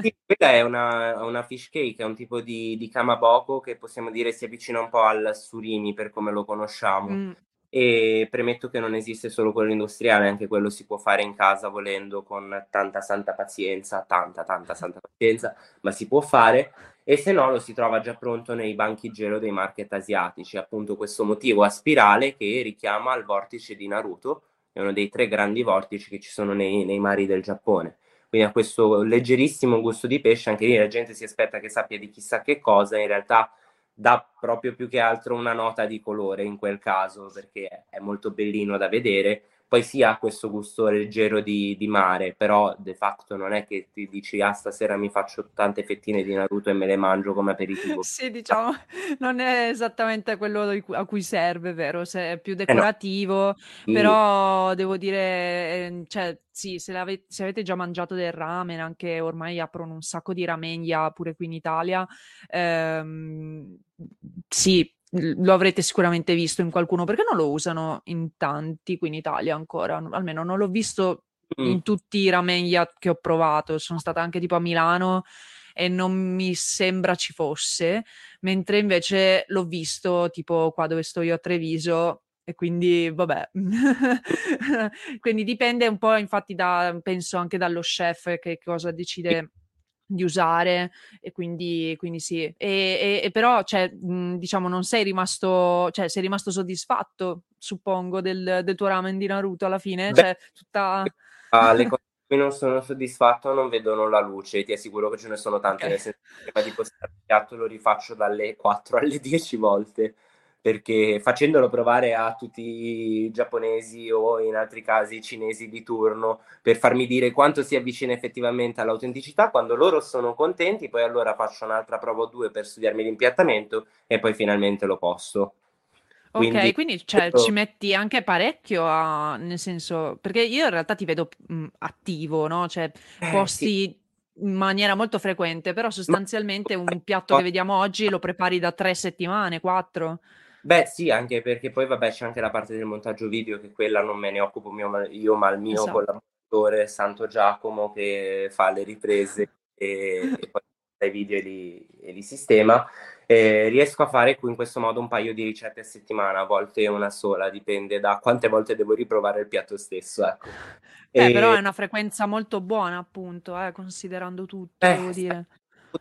Sì, quella è una, una, fish cake, è un tipo di, di kamaboko che possiamo dire si avvicina un po' al surimi per come lo conosciamo. Mm e premetto che non esiste solo quello industriale, anche quello si può fare in casa volendo con tanta santa pazienza, tanta tanta santa pazienza, ma si può fare. E se no lo si trova già pronto nei banchi gelo dei market asiatici, appunto questo motivo a spirale che richiama al vortice di Naruto, è uno dei tre grandi vortici che ci sono nei, nei mari del Giappone. Quindi ha questo leggerissimo gusto di pesce, anche lì la gente si aspetta che sappia di chissà che cosa, in realtà dà proprio più che altro una nota di colore in quel caso perché è molto bellino da vedere poi sì ha questo gusto leggero di, di, mare, però de facto non è che ti dici ah stasera mi faccio tante fettine di Naruto e me le mangio come aperitivo. sì, diciamo, non è esattamente quello a cui serve, vero? Se è più decorativo, eh no. però sì. devo dire, ehm, cioè sì, se, avete, se, avete già mangiato del ramen, anche ormai aprono un sacco di ramenia pure qui in Italia, ehm, sì, lo avrete sicuramente visto in qualcuno, perché non lo usano in tanti qui in Italia ancora, almeno non l'ho visto mm. in tutti i ramen che ho provato, sono stata anche tipo a Milano e non mi sembra ci fosse, mentre invece l'ho visto tipo qua dove sto io a Treviso e quindi vabbè quindi dipende un po' infatti da penso anche dallo chef che cosa decide di usare e quindi, quindi sì. E, e, e però, cioè, mh, diciamo, non sei rimasto, cioè, sei rimasto soddisfatto, suppongo, del, del tuo ramen di Naruto alla fine? Beh, cioè, tutta... ah, le cose di cui non sono soddisfatto non vedono la luce, ti assicuro che ce ne sono tante, Ok. nel senso che prima di postare il piatto lo rifaccio dalle 4 alle 10 volte, perché facendolo provare a tutti i giapponesi o in altri casi cinesi di turno per farmi dire quanto si avvicina effettivamente all'autenticità, quando loro sono contenti, poi allora faccio un'altra prova o due per studiarmi l'impiattamento e poi finalmente lo posto. Ok, Quindi quindi cioè, ci metti anche parecchio a, nel senso, perché io in realtà ti vedo mh, attivo, no? Cioè, Eh, sì. posti in maniera molto frequente, però sostanzialmente un piatto che vediamo oggi lo prepari da tre settimane, quattro. Beh, sì, anche perché poi vabbè c'è anche la parte del montaggio video, che quella non me ne occupo mio- io, ma il mio Esatto. collaboratore Santo Giacomo che fa le riprese e, e poi fa i video e li, e li sistema. Eh, riesco a fare qui in questo modo un paio di ricette a settimana, a volte una sola, dipende da quante volte devo riprovare il piatto stesso, ecco. Beh, E- però è una frequenza molto buona, appunto, eh, considerando tutto, Eh, devo dire.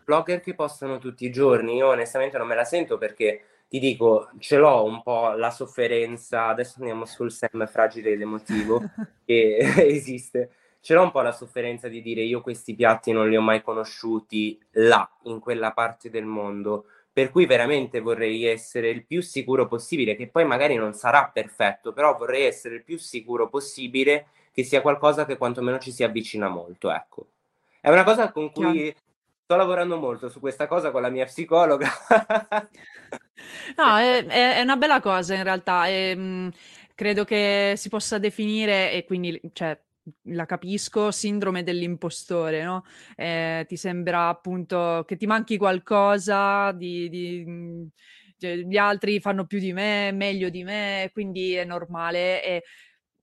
blogger che postano tutti i giorni, io onestamente non me la sento perché ti dico, ce l'ho un po' la sofferenza, adesso andiamo sul Sam fragile ed emotivo che esiste, ce l'ho un po' la sofferenza di dire io questi piatti non li ho mai conosciuti là, in quella parte del mondo, per cui veramente vorrei essere il più sicuro possibile, che poi magari non sarà perfetto, però vorrei essere il più sicuro possibile che sia qualcosa che quantomeno ci si avvicina molto, ecco. È una cosa con cui sto lavorando molto su questa cosa con la mia psicologa. No, è, è- una bella cosa in realtà. e, mh, credo che si possa definire, e quindi cioè, la capisco, sindrome dell'impostore, no? Eh, ti sembra appunto che ti manchi qualcosa, di, di, cioè, gli altri fanno più di me, meglio di me, quindi è normale. E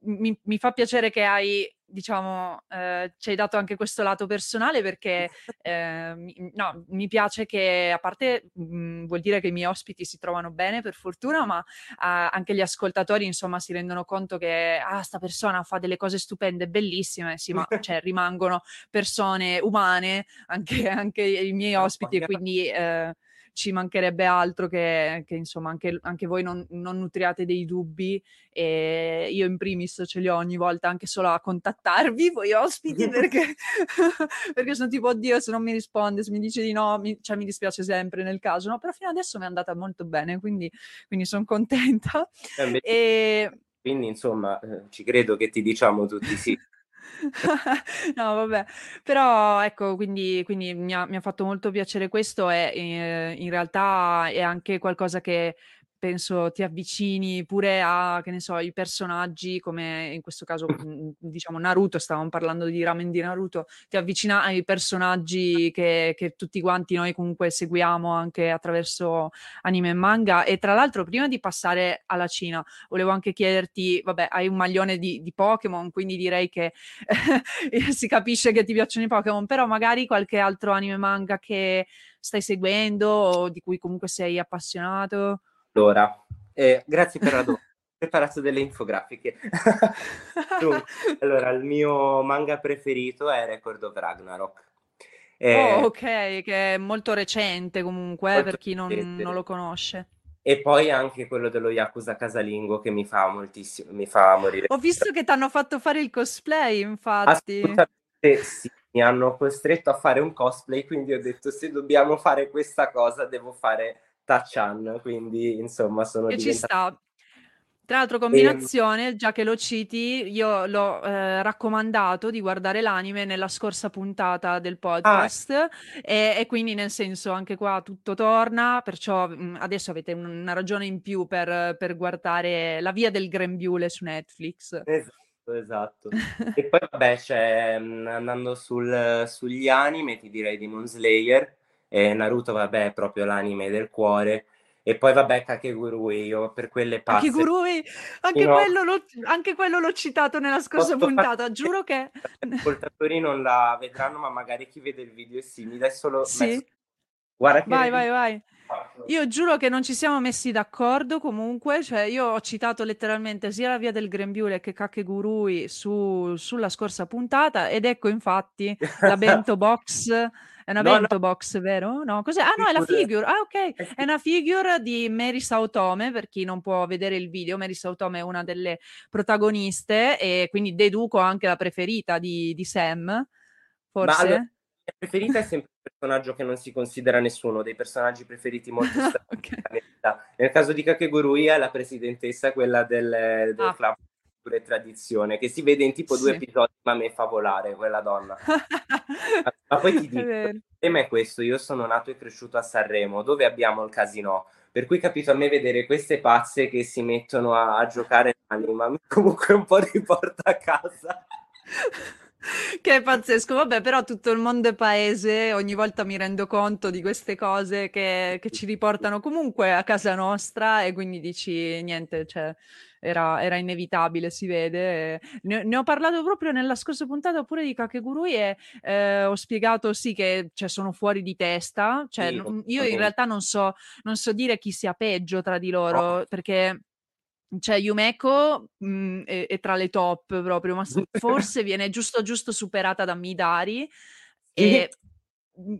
mi, mi fa piacere che hai, diciamo, eh, ci hai dato anche questo lato personale perché eh, mi, no, mi piace che a parte mh, vuol dire che i miei ospiti si trovano bene per fortuna, ma ah, anche gli ascoltatori insomma si rendono conto che ah, sta persona fa delle cose stupende, bellissime, sì, ma cioè, rimangono persone umane, anche, anche i miei ospiti quindi eh, ci mancherebbe altro che, che insomma anche, anche voi non, non nutriate dei dubbi e io in primis ce li ho ogni volta anche solo a contattarvi voi ospiti perché, perché sono tipo oddio se non mi risponde se mi dice di no mi, cioè mi dispiace sempre nel caso no? Però fino adesso mi è andata molto bene quindi, quindi sono contenta. E quindi insomma eh, ci credo che ti diciamo tutti sì no, vabbè, però ecco, quindi, quindi mi, ha, mi, ha, fatto molto piacere questo e eh, in realtà è anche qualcosa che penso ti avvicini pure a, che ne so, i personaggi come in questo caso, diciamo, Naruto, stavamo parlando di ramen di Naruto, ti avvicina ai personaggi che, che tutti quanti noi comunque seguiamo anche attraverso anime e manga e tra l'altro prima di passare alla Cina volevo anche chiederti, vabbè, hai un maglione di, di Pokémon, quindi direi che si capisce che ti piacciono i Pokémon, però magari qualche altro anime manga che stai seguendo o di cui comunque sei appassionato? Allora, eh, grazie per la domanda. Preparato delle infografiche. allora, il mio manga preferito è Record of Ragnarok. Eh, oh, ok, che è molto recente comunque, molto per chi non, non, lo conosce. E poi anche quello dello Yakuza casalingo che mi fa moltissimo, mi fa morire. Ho visto che ti hanno fatto fare il cosplay, infatti. Assolutamente sì, mi hanno costretto a fare un cosplay, quindi ho detto se dobbiamo fare questa cosa devo fare Tachan, quindi insomma sono e diventato... ci sta. Tra l'altro combinazione, e... già che lo citi, io l'ho eh, raccomandato di guardare l'anime nella scorsa puntata del podcast ah. e, e, quindi nel senso anche qua tutto torna, perciò mh, adesso avete una ragione in più per, per guardare La via del grembiule su Netflix. Esatto, esatto. e poi vabbè, c'è, andando sul, sugli anime, ti direi Demon Slayer, e Naruto vabbè è proprio l'anime del cuore. E poi vabbè Kakegurui io per quelle pazze Kakegurui? Anche, no, quello l'ho, anche quello l'ho citato nella scorsa puntata fare... giuro che gli ascoltatori non la vedranno ma magari chi vede il video è simile adesso lo sì. messo... guarda che vai vai vai. Io giuro che non ci siamo messi d'accordo comunque, cioè io ho citato letteralmente sia la via del grembiule che Kakegurui su, sulla scorsa puntata ed ecco infatti la bento box È una no, Bento no. Box, vero? No, cos'è? Ah no, è la figure. Ah ok, eh è una figure di Mary Sautome, per chi non può vedere il video. Mary Sautome è una delle protagoniste e quindi deduco anche la preferita di, di Sam, forse. Allora, mia preferita è sempre un personaggio che non si considera nessuno, dei personaggi preferiti molto strani. okay. Nel caso di Kakegurui è la presidentessa, quella del, del ah. club e tradizione, che si vede in tipo sì. due episodi, ma me fa volare quella donna. ma poi ti dico, il tema è questo, io sono nato e cresciuto a Sanremo, dove abbiamo il casino, per cui capito a me vedere queste pazze che si mettono a, a giocare ma comunque un po' riporta a casa. Che è pazzesco, vabbè, però tutto il mondo è paese, ogni volta mi rendo conto di queste cose che, che ci riportano comunque a casa nostra e quindi dici niente, cioè era, era inevitabile, si vede. Ne, ne, ho parlato proprio nella scorsa puntata pure di Kakegurui e eh, ho spiegato sì che cioè, sono fuori di testa, cioè, sì, io in realtà non so, non so dire chi sia peggio tra di loro, oh. perché cioè Yumeko mh, mhmm, è, è, tra le top proprio, ma forse viene giusto giusto superata da Midari. E Mhmm,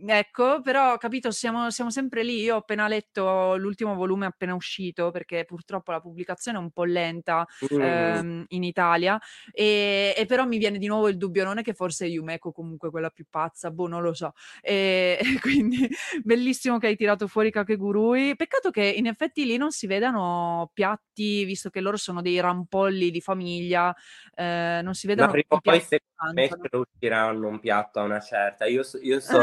ecco, però capito, siamo, siamo, sempre lì. Io ho appena letto l'ultimo volume appena uscito, perché purtroppo la pubblicazione è un po' lenta mm. ehm, in Italia, e, e, però mi viene di nuovo il dubbio, non è che forse Yumeko comunque quella più pazza, boh, non lo so. E, quindi bellissimo che hai tirato fuori Kakegurui. Peccato che in effetti lì non si vedano piatti, visto che loro sono dei rampolli di famiglia, eh, non si vedano Ma prima o poi me usciranno un piatto a una certa. Io, io so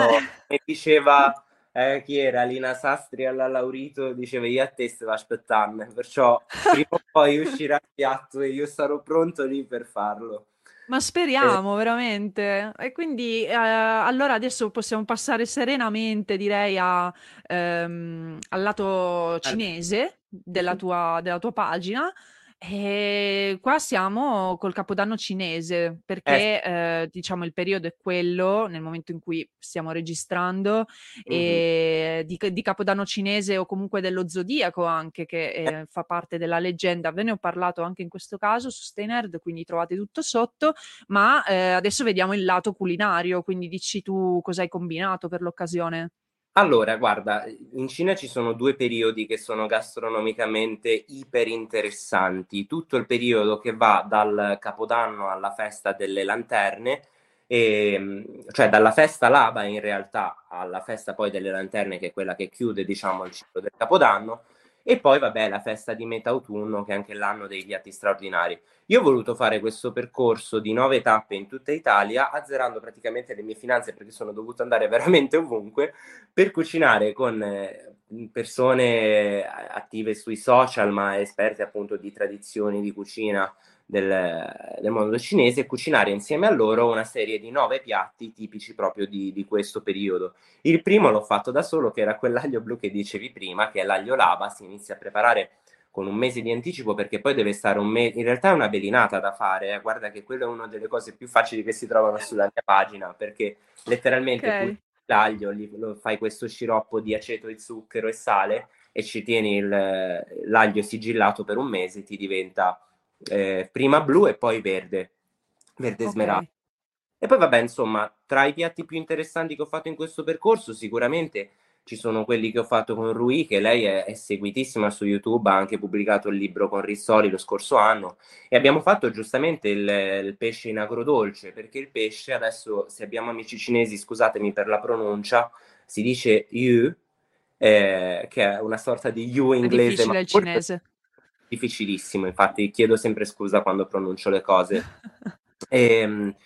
e diceva eh, chi era Lina Sastri alla Laurito diceva io a te stavo aspettando perciò prima o poi uscirà il piatto e io sarò pronto lì per farlo ma speriamo eh. veramente. E quindi eh, allora adesso possiamo passare serenamente, direi, a, ehm, al lato cinese della tua, della tua pagina. E qua siamo col Capodanno cinese, perché eh. Eh, diciamo il periodo è quello nel momento in cui stiamo registrando mm-hmm. di, di, Capodanno cinese o comunque dello zodiaco anche che eh, eh. fa parte della leggenda. Ve ne ho parlato anche in questo caso su Steinerd, quindi trovate tutto sotto, ma eh, adesso vediamo il lato culinario, quindi dici tu cosa hai combinato per l'occasione. Allora, guarda, in Cina ci sono due periodi che sono gastronomicamente iper interessanti. Tutto il periodo che va dal Capodanno alla festa delle lanterne, e, ehm, cioè dalla festa lava in realtà alla festa poi delle lanterne, che è quella che chiude, diciamo, il ciclo del Capodanno, e poi, vabbè, la festa di metà autunno, che è anche l'anno dei piatti straordinari. Io ho voluto fare questo percorso di nove tappe in tutta Italia, azzerando praticamente le mie finanze perché sono dovuto andare veramente ovunque per cucinare con eh, persone attive sui social, ma esperte appunto di tradizioni di cucina del, del, mondo cinese e cucinare insieme a loro una serie di nove piatti tipici proprio di, di, questo periodo. Il primo l'ho fatto da solo, che era quell'aglio blu che dicevi prima, che è l'aglio lava, si inizia a preparare con un mese di anticipo perché poi deve stare un mese, in realtà è una belinata da fare, eh. guarda che quello è una delle cose più facili che si trovano sulla mia pagina, perché letteralmente okay. l'aglio, lo fai questo sciroppo di aceto e zucchero e sale e ci tieni il, l'aglio sigillato per un mese, ti diventa eh, prima blu e poi verde, verde okay. smeraldo. E poi vabbè, insomma, tra i piatti più interessanti che ho fatto in questo percorso, sicuramente ci sono quelli che ho fatto con Rui, che lei è, è seguitissima su YouTube, ha anche pubblicato il libro con Rissoli lo scorso anno, e abbiamo fatto giustamente il, il pesce in agrodolce, perché il pesce, adesso se abbiamo amici cinesi, scusatemi per la pronuncia, si dice yu, eh, che è una sorta di yu inglese. È difficile il cinese difficilissimo, infatti chiedo sempre scusa quando pronuncio le cose. e, ehm,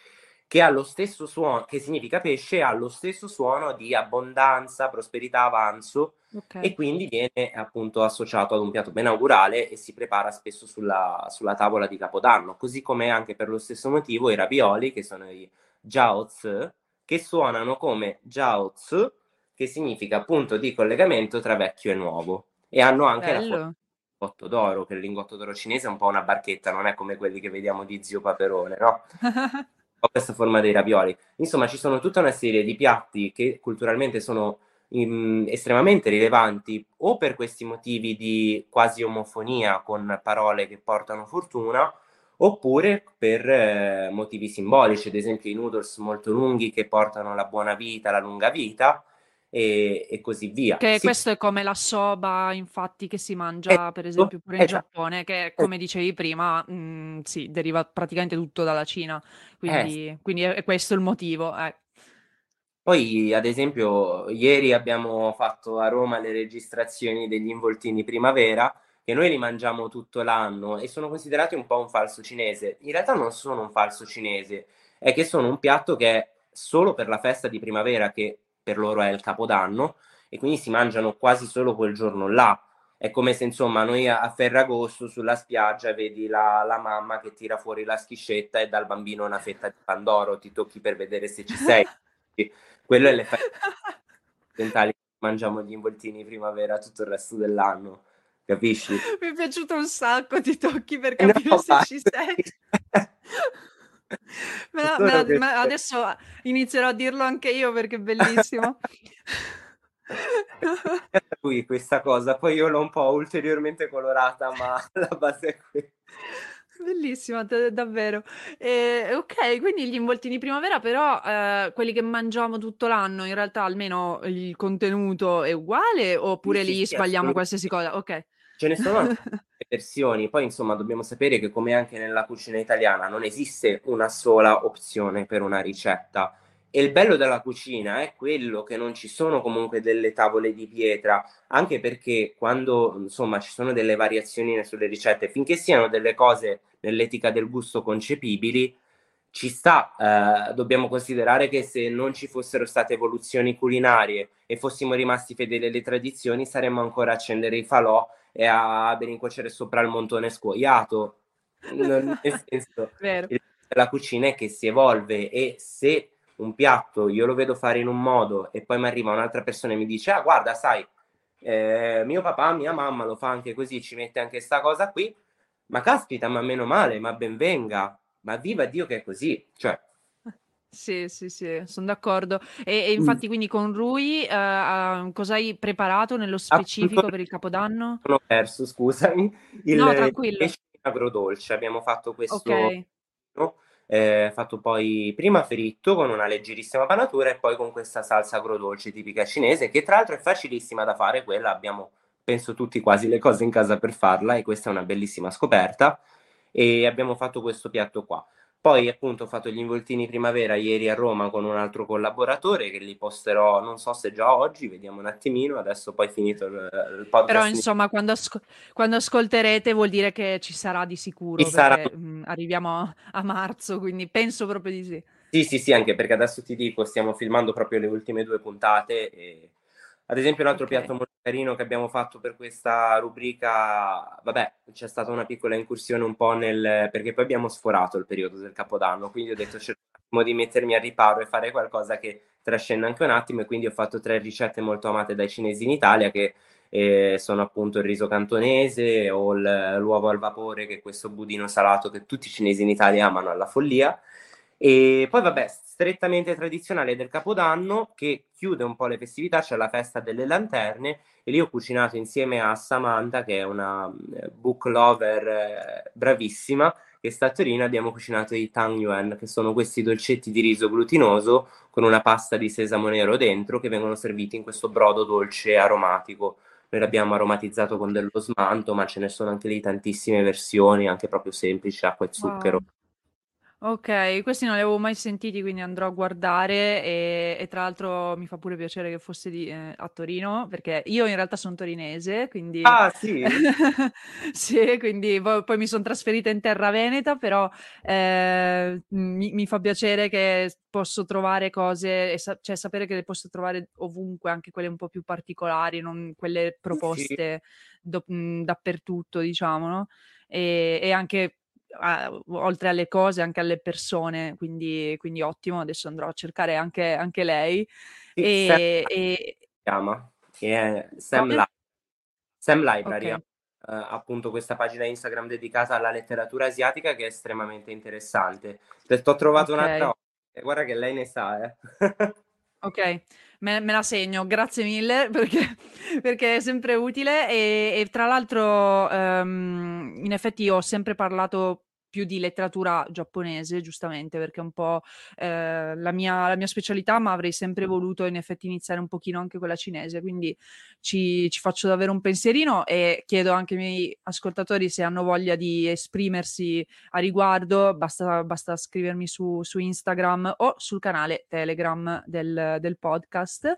che ha lo stesso suono, che significa pesce, ha lo stesso suono di abbondanza, prosperità, avanzo okay. e quindi viene appunto associato ad un piatto benaugurale e si prepara spesso sulla, sulla tavola di Capodanno, così come anche per lo stesso motivo i ravioli, che sono i jiaozi, che suonano come jiaozi, che significa punto di collegamento tra vecchio e nuovo, e hanno anche Bello. la forma lingotto d'oro, che il lingotto d'oro cinese è un po' una barchetta, non è come quelli che vediamo di zio Paperone, no? Ho questa forma dei ravioli. Insomma, ci sono tutta una serie di piatti che culturalmente sono in, estremamente rilevanti o per questi motivi di quasi omofonia con parole che portano fortuna oppure per eh, motivi simbolici, ad esempio i noodles molto lunghi che portano la buona vita, la lunga vita e, e così via. Che Sì, questo è come la soba, infatti, che si mangia, per esatto, esempio, pure in esatto. Giappone, che Eh, come dicevi prima, mh, sì, deriva praticamente tutto dalla Cina, eh, quindi, quindi è, è questo il motivo. eh. Poi, ad esempio, ieri abbiamo fatto a Roma le registrazioni degli involtini primavera, che noi li mangiamo tutto l'anno e sono considerati un po' un falso cinese. In realtà non sono un falso cinese, è che sono un piatto che è solo per la festa di primavera, che per loro è il capodanno, e quindi si mangiano quasi solo quel giorno là. È come se, insomma, noi a, a Ferragosto sulla spiaggia vedi la, la mamma che tira fuori la schiscetta e dà al bambino una fetta di pandoro, ti tocchi per vedere se ci sei. Quello è l'effetto occidentali mangiamo gli involtini primavera tutto il resto dell'anno, capisci? Mi è piaciuto un sacco, ti tocchi per Eh no, capire se ma ci sei. Me la- me la- che- me- adesso inizierò a dirlo anche io perché è bellissimo. lui questa cosa, poi io l'ho un po' ulteriormente colorata, ma la base è quella. Bellissima, t- davvero. E, ok, quindi gli involtini primavera, però eh, quelli che mangiamo tutto l'anno, in realtà almeno il contenuto è uguale oppure Sì, lì sì, sbagliamo qualsiasi cosa? Ok. Ce ne sono anche versioni, poi insomma dobbiamo sapere che come anche nella cucina italiana non esiste una sola opzione per una ricetta. E il bello della cucina è quello che non ci sono comunque delle tavole di pietra, anche perché quando insomma ci sono delle variazioni sulle ricette, finché siano delle cose nell'etica del gusto concepibili, ci sta, eh, dobbiamo considerare che se non ci fossero state evoluzioni culinarie e fossimo rimasti fedeli alle tradizioni, saremmo ancora a accendere i falò e a berincuocere sopra il montone scuoiato. Nel senso, Vero. la cucina è che si evolve e se un piatto io lo vedo fare in un modo e poi mi arriva un'altra persona e mi dice, ah guarda, sai, eh, mio papà, mia mamma lo fa anche così, ci mette anche sta cosa qui, ma caspita, ma meno male, ma ben venga, ma viva Dio che è così, cioè, Sì, sì, sì, sono d'accordo. E, e infatti quindi con Rui eh, cosa hai preparato nello specifico appunto per il Capodanno? sono perso, scusami, il No, il tranquillo. in agrodolce, abbiamo fatto questo Ok. no? Eh, fatto poi prima fritto con una leggerissima panatura e poi con questa salsa agrodolce tipica cinese, che tra l'altro è facilissima da fare, quella abbiamo, penso tutti quasi le cose in casa per farla e questa è una bellissima scoperta e abbiamo fatto questo piatto qua. Poi appunto ho fatto gli involtini primavera ieri a Roma con un altro collaboratore che li posterò, non so se già oggi, vediamo un attimino, adesso poi finito il, il podcast. Però insomma quando, asco- quando ascolterete vuol dire che ci sarà di sicuro Ci sarà. mh, arriviamo a, a marzo, quindi penso proprio di sì. Sì, sì, sì, anche perché adesso ti dico, stiamo filmando proprio le ultime due puntate. E... Ad esempio, un altro Ok. piatto molto carino che abbiamo fatto per questa rubrica, vabbè, c'è stata una piccola incursione un po' nel... perché poi abbiamo sforato il periodo del Capodanno, quindi ho detto attimo di mettermi a riparo e fare qualcosa che trascenda anche un attimo e quindi ho fatto tre ricette molto amate dai cinesi in Italia che eh, sono appunto il riso cantonese o l'uovo al vapore, che è questo budino salato che tutti i cinesi in Italia amano alla follia. E poi, vabbè, strettamente tradizionale del Capodanno che chiude un po' le festività, c'è la festa delle lanterne e lì ho cucinato insieme a Samantha, che è una eh, book lover eh, bravissima, che sta a Torino, abbiamo cucinato i Tang Yuan, che sono questi dolcetti di riso glutinoso con una pasta di sesamo nero dentro che vengono serviti in questo brodo dolce aromatico. Noi l'abbiamo aromatizzato con dello smanto, ma ce ne sono anche lì tantissime versioni, anche proprio semplici, acqua e zucchero. Wow. Ok, questi non li avevo mai sentiti, quindi andrò a guardare e, e tra l'altro mi fa pure piacere che fosse di- eh, a Torino, perché io in realtà sono torinese, quindi Ah, sì? sì, quindi poi, poi mi sono trasferita in terra veneta, però eh, mi, mi fa piacere che posso trovare cose, e sa- cioè sapere che le posso trovare ovunque, anche quelle un po' più particolari, non quelle proposte do- mh, dappertutto, diciamo, no? E, e anche a- oltre alle cose, anche alle persone, quindi, quindi ottimo. Adesso andrò a cercare anche, anche lei. Sì, Sam E, e- si chiama, è Sam? Li- Sam Library, Ok. eh, appunto questa pagina Instagram dedicata alla letteratura asiatica che è estremamente interessante. Ti ho trovato un'altra Ok. cosa, guarda che lei ne sa, eh. Ok, me, me la segno, grazie mille perché, perché è sempre utile. E, e tra l'altro ehm, in effetti ho sempre parlato più di letteratura giapponese, giustamente, perché è un po' eh, la, mia, la, mia, specialità, ma avrei sempre voluto in effetti iniziare un pochino anche quella cinese, quindi ci, ci, faccio davvero un pensierino e chiedo anche ai miei ascoltatori se hanno voglia di esprimersi a riguardo, basta, basta scrivermi su, su, Instagram o sul canale Telegram del, del podcast.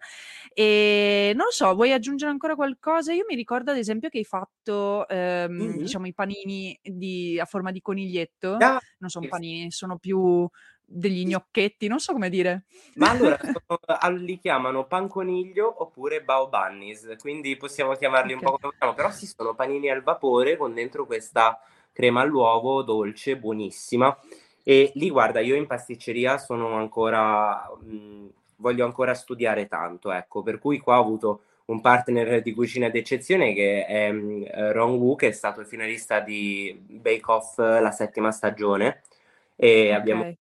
E non lo so, vuoi aggiungere ancora qualcosa? Io mi ricordo ad esempio che hai fatto, ehm, mm-hmm. diciamo, i panini di, a forma di coniglietto biglietto, ah, non sono panini, sono più degli gnocchetti, non so come dire. Ma allora sono, li chiamano panconiglio oppure bao bunnies, quindi possiamo chiamarli okay. un po' come vogliamo, però sì, sono panini al vapore con dentro questa crema all'uovo dolce, buonissima. E lì guarda, io in pasticceria sono ancora, mh, voglio ancora studiare tanto, ecco, per cui qua ho avuto un partner di cucina d'eccezione che è um, Ron Wu, che è stato il finalista di Bake Off la settima stagione. E okay. abbiamo a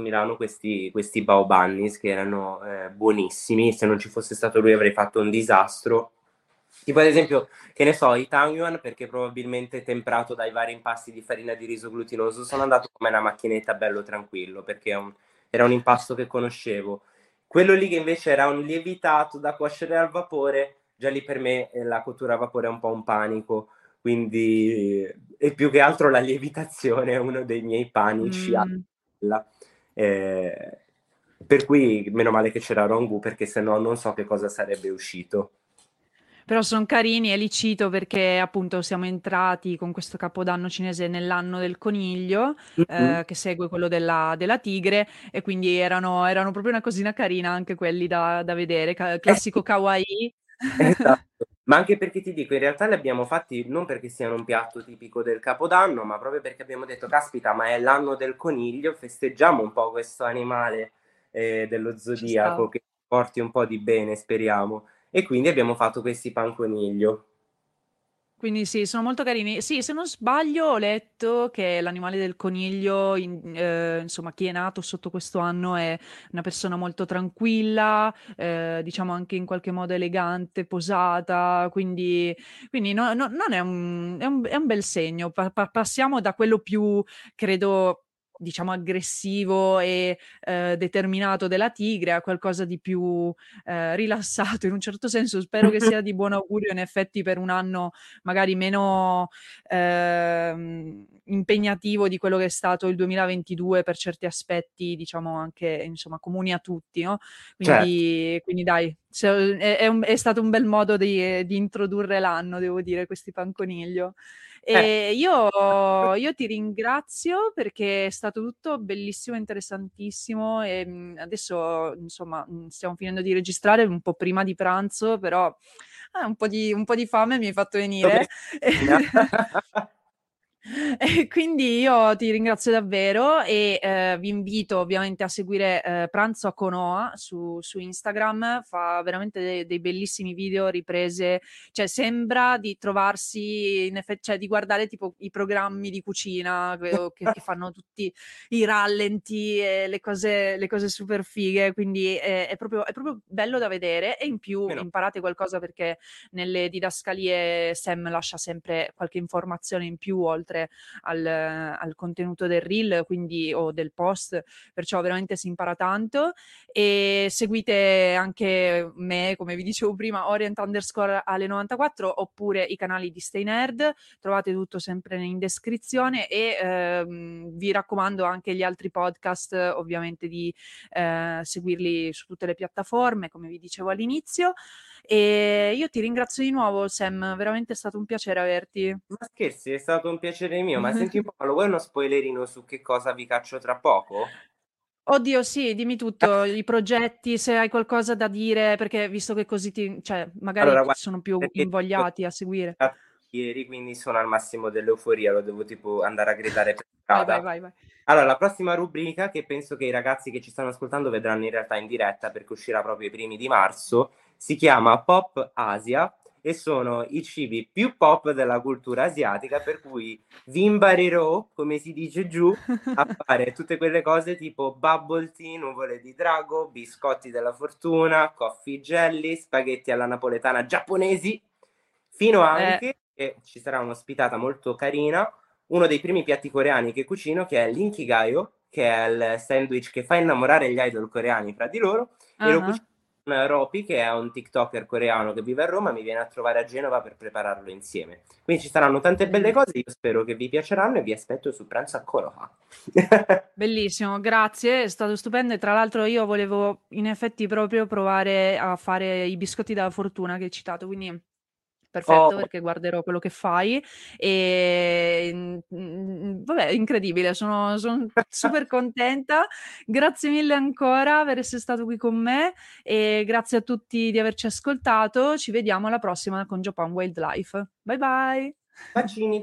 Milano questi, questi bao bunnies che erano eh, buonissimi. Se non ci fosse stato lui avrei fatto un disastro. Tipo ad esempio, che ne so, i tangyuan perché probabilmente temprato dai vari impasti di farina di riso glutinoso sono andato come una macchinetta bello tranquillo perché un, era un impasto che conoscevo. Quello lì che invece era un lievitato da cuocere al vapore, già lì per me eh, la cottura a vapore è un po' un panico, quindi e più che altro la lievitazione è uno dei miei panici. Mm. Eh, per cui meno male che c'era Rongu perché se no non so che cosa sarebbe uscito però sono carini e li cito perché appunto siamo entrati con questo capodanno cinese nell'anno del coniglio mm-hmm. eh, che segue quello della, della, tigre e quindi erano, erano, proprio una cosina carina anche quelli da, da vedere, ca- classico kawaii. Esatto. Ma anche perché ti dico, in realtà li abbiamo fatti non perché siano un piatto tipico del Capodanno, ma proprio perché abbiamo detto, caspita, ma è l'anno del coniglio, festeggiamo un po' questo animale eh, dello zodiaco che porti un po' di bene, speriamo e quindi abbiamo fatto questi panconiglio. Quindi sì, sono molto carini. Sì, se non sbaglio ho letto che l'animale del coniglio, in, eh, insomma, chi è nato sotto questo anno è una persona molto tranquilla, eh, diciamo anche in qualche modo elegante, posata, quindi, quindi no, no, non è un, è, un, è un, bel segno. Pa- passiamo da quello più, credo, diciamo aggressivo e eh, determinato della tigre a qualcosa di più eh, rilassato in un certo senso spero che sia di buon augurio in effetti per un anno magari meno eh, impegnativo di quello che è stato il 2022 per certi aspetti diciamo anche insomma comuni a tutti no? quindi, certo. quindi dai è, è, un, è, stato un bel modo di, di introdurre l'anno devo dire questi panconiglio eh. io, io, ti ringrazio perché è stato tutto bellissimo, interessantissimo e mhmm, adesso insomma mhmm, stiamo finendo di registrare un po' prima di pranzo, però eh, un, po di, un po' di fame mi hai fatto venire. E quindi io ti ringrazio davvero e eh, vi invito ovviamente a seguire eh, Pranzo a Conoa su, su Instagram, fa veramente dei, dei, bellissimi video, riprese, cioè sembra di trovarsi, in effetti, cioè di guardare tipo i programmi di cucina che, che fanno tutti i rallenti e le cose, le cose super fighe, quindi è, è, proprio, è, proprio, bello da vedere e in più Meno. imparate qualcosa perché nelle didascalie Sam lascia sempre qualche informazione in più oltre oltre al, al, contenuto del reel quindi, o del post, perciò veramente si impara tanto e seguite anche me, come vi dicevo prima, Orient underscore alle 94 oppure i canali di Stay Nerd, trovate tutto sempre in descrizione e ehm, vi raccomando anche gli altri podcast ovviamente di eh, seguirli su tutte le piattaforme, come vi dicevo all'inizio. E io ti ringrazio di nuovo, Sam, veramente è stato un piacere averti. Ma scherzi, è stato un piacere mio, ma senti un po', lo vuoi uno spoilerino su che cosa vi caccio tra poco? Oddio, sì, dimmi tutto, i progetti, se hai qualcosa da dire, perché visto che così ti, cioè, magari allora, guarda, sono più invogliati a seguire. Ieri, quindi sono al massimo dell'euforia, lo devo tipo andare a gridare per strada. Vai, vai, vai, allora, la prossima rubrica, che penso che i ragazzi che ci stanno ascoltando vedranno in realtà in diretta perché uscirà proprio i primi di marzo, si chiama Pop Asia e sono i cibi più pop della cultura asiatica, per cui vi imparerò, come si dice giù, a fare tutte quelle cose tipo bubble tea, nuvole di drago, biscotti della fortuna, coffee jelly, spaghetti alla napoletana giapponesi, fino eh. anche, eh. che ci sarà un'ospitata molto carina, uno dei primi piatti coreani che cucino, che è l'inkigayo, che è il sandwich che fa innamorare gli idol coreani fra di loro, uh-huh. e lo cucino Ropi, che è un TikToker coreano che vive a Roma, mi viene a trovare a Genova per prepararlo insieme. Quindi ci saranno tante belle cose, io spero che vi piaceranno e vi aspetto su pranzo a Koroha. Bellissimo, grazie, è stato stupendo e tra l'altro io volevo in effetti proprio provare a fare i biscotti della fortuna che hai citato, quindi perfetto oh. perché guarderò quello che fai. E mh, vabbè incredibile sono, sono super contenta. Grazie mille ancora per essere stato qui con me e grazie a tutti di averci ascoltato. Ci vediamo alla prossima con Japan Wildlife. Bye bye. Bacini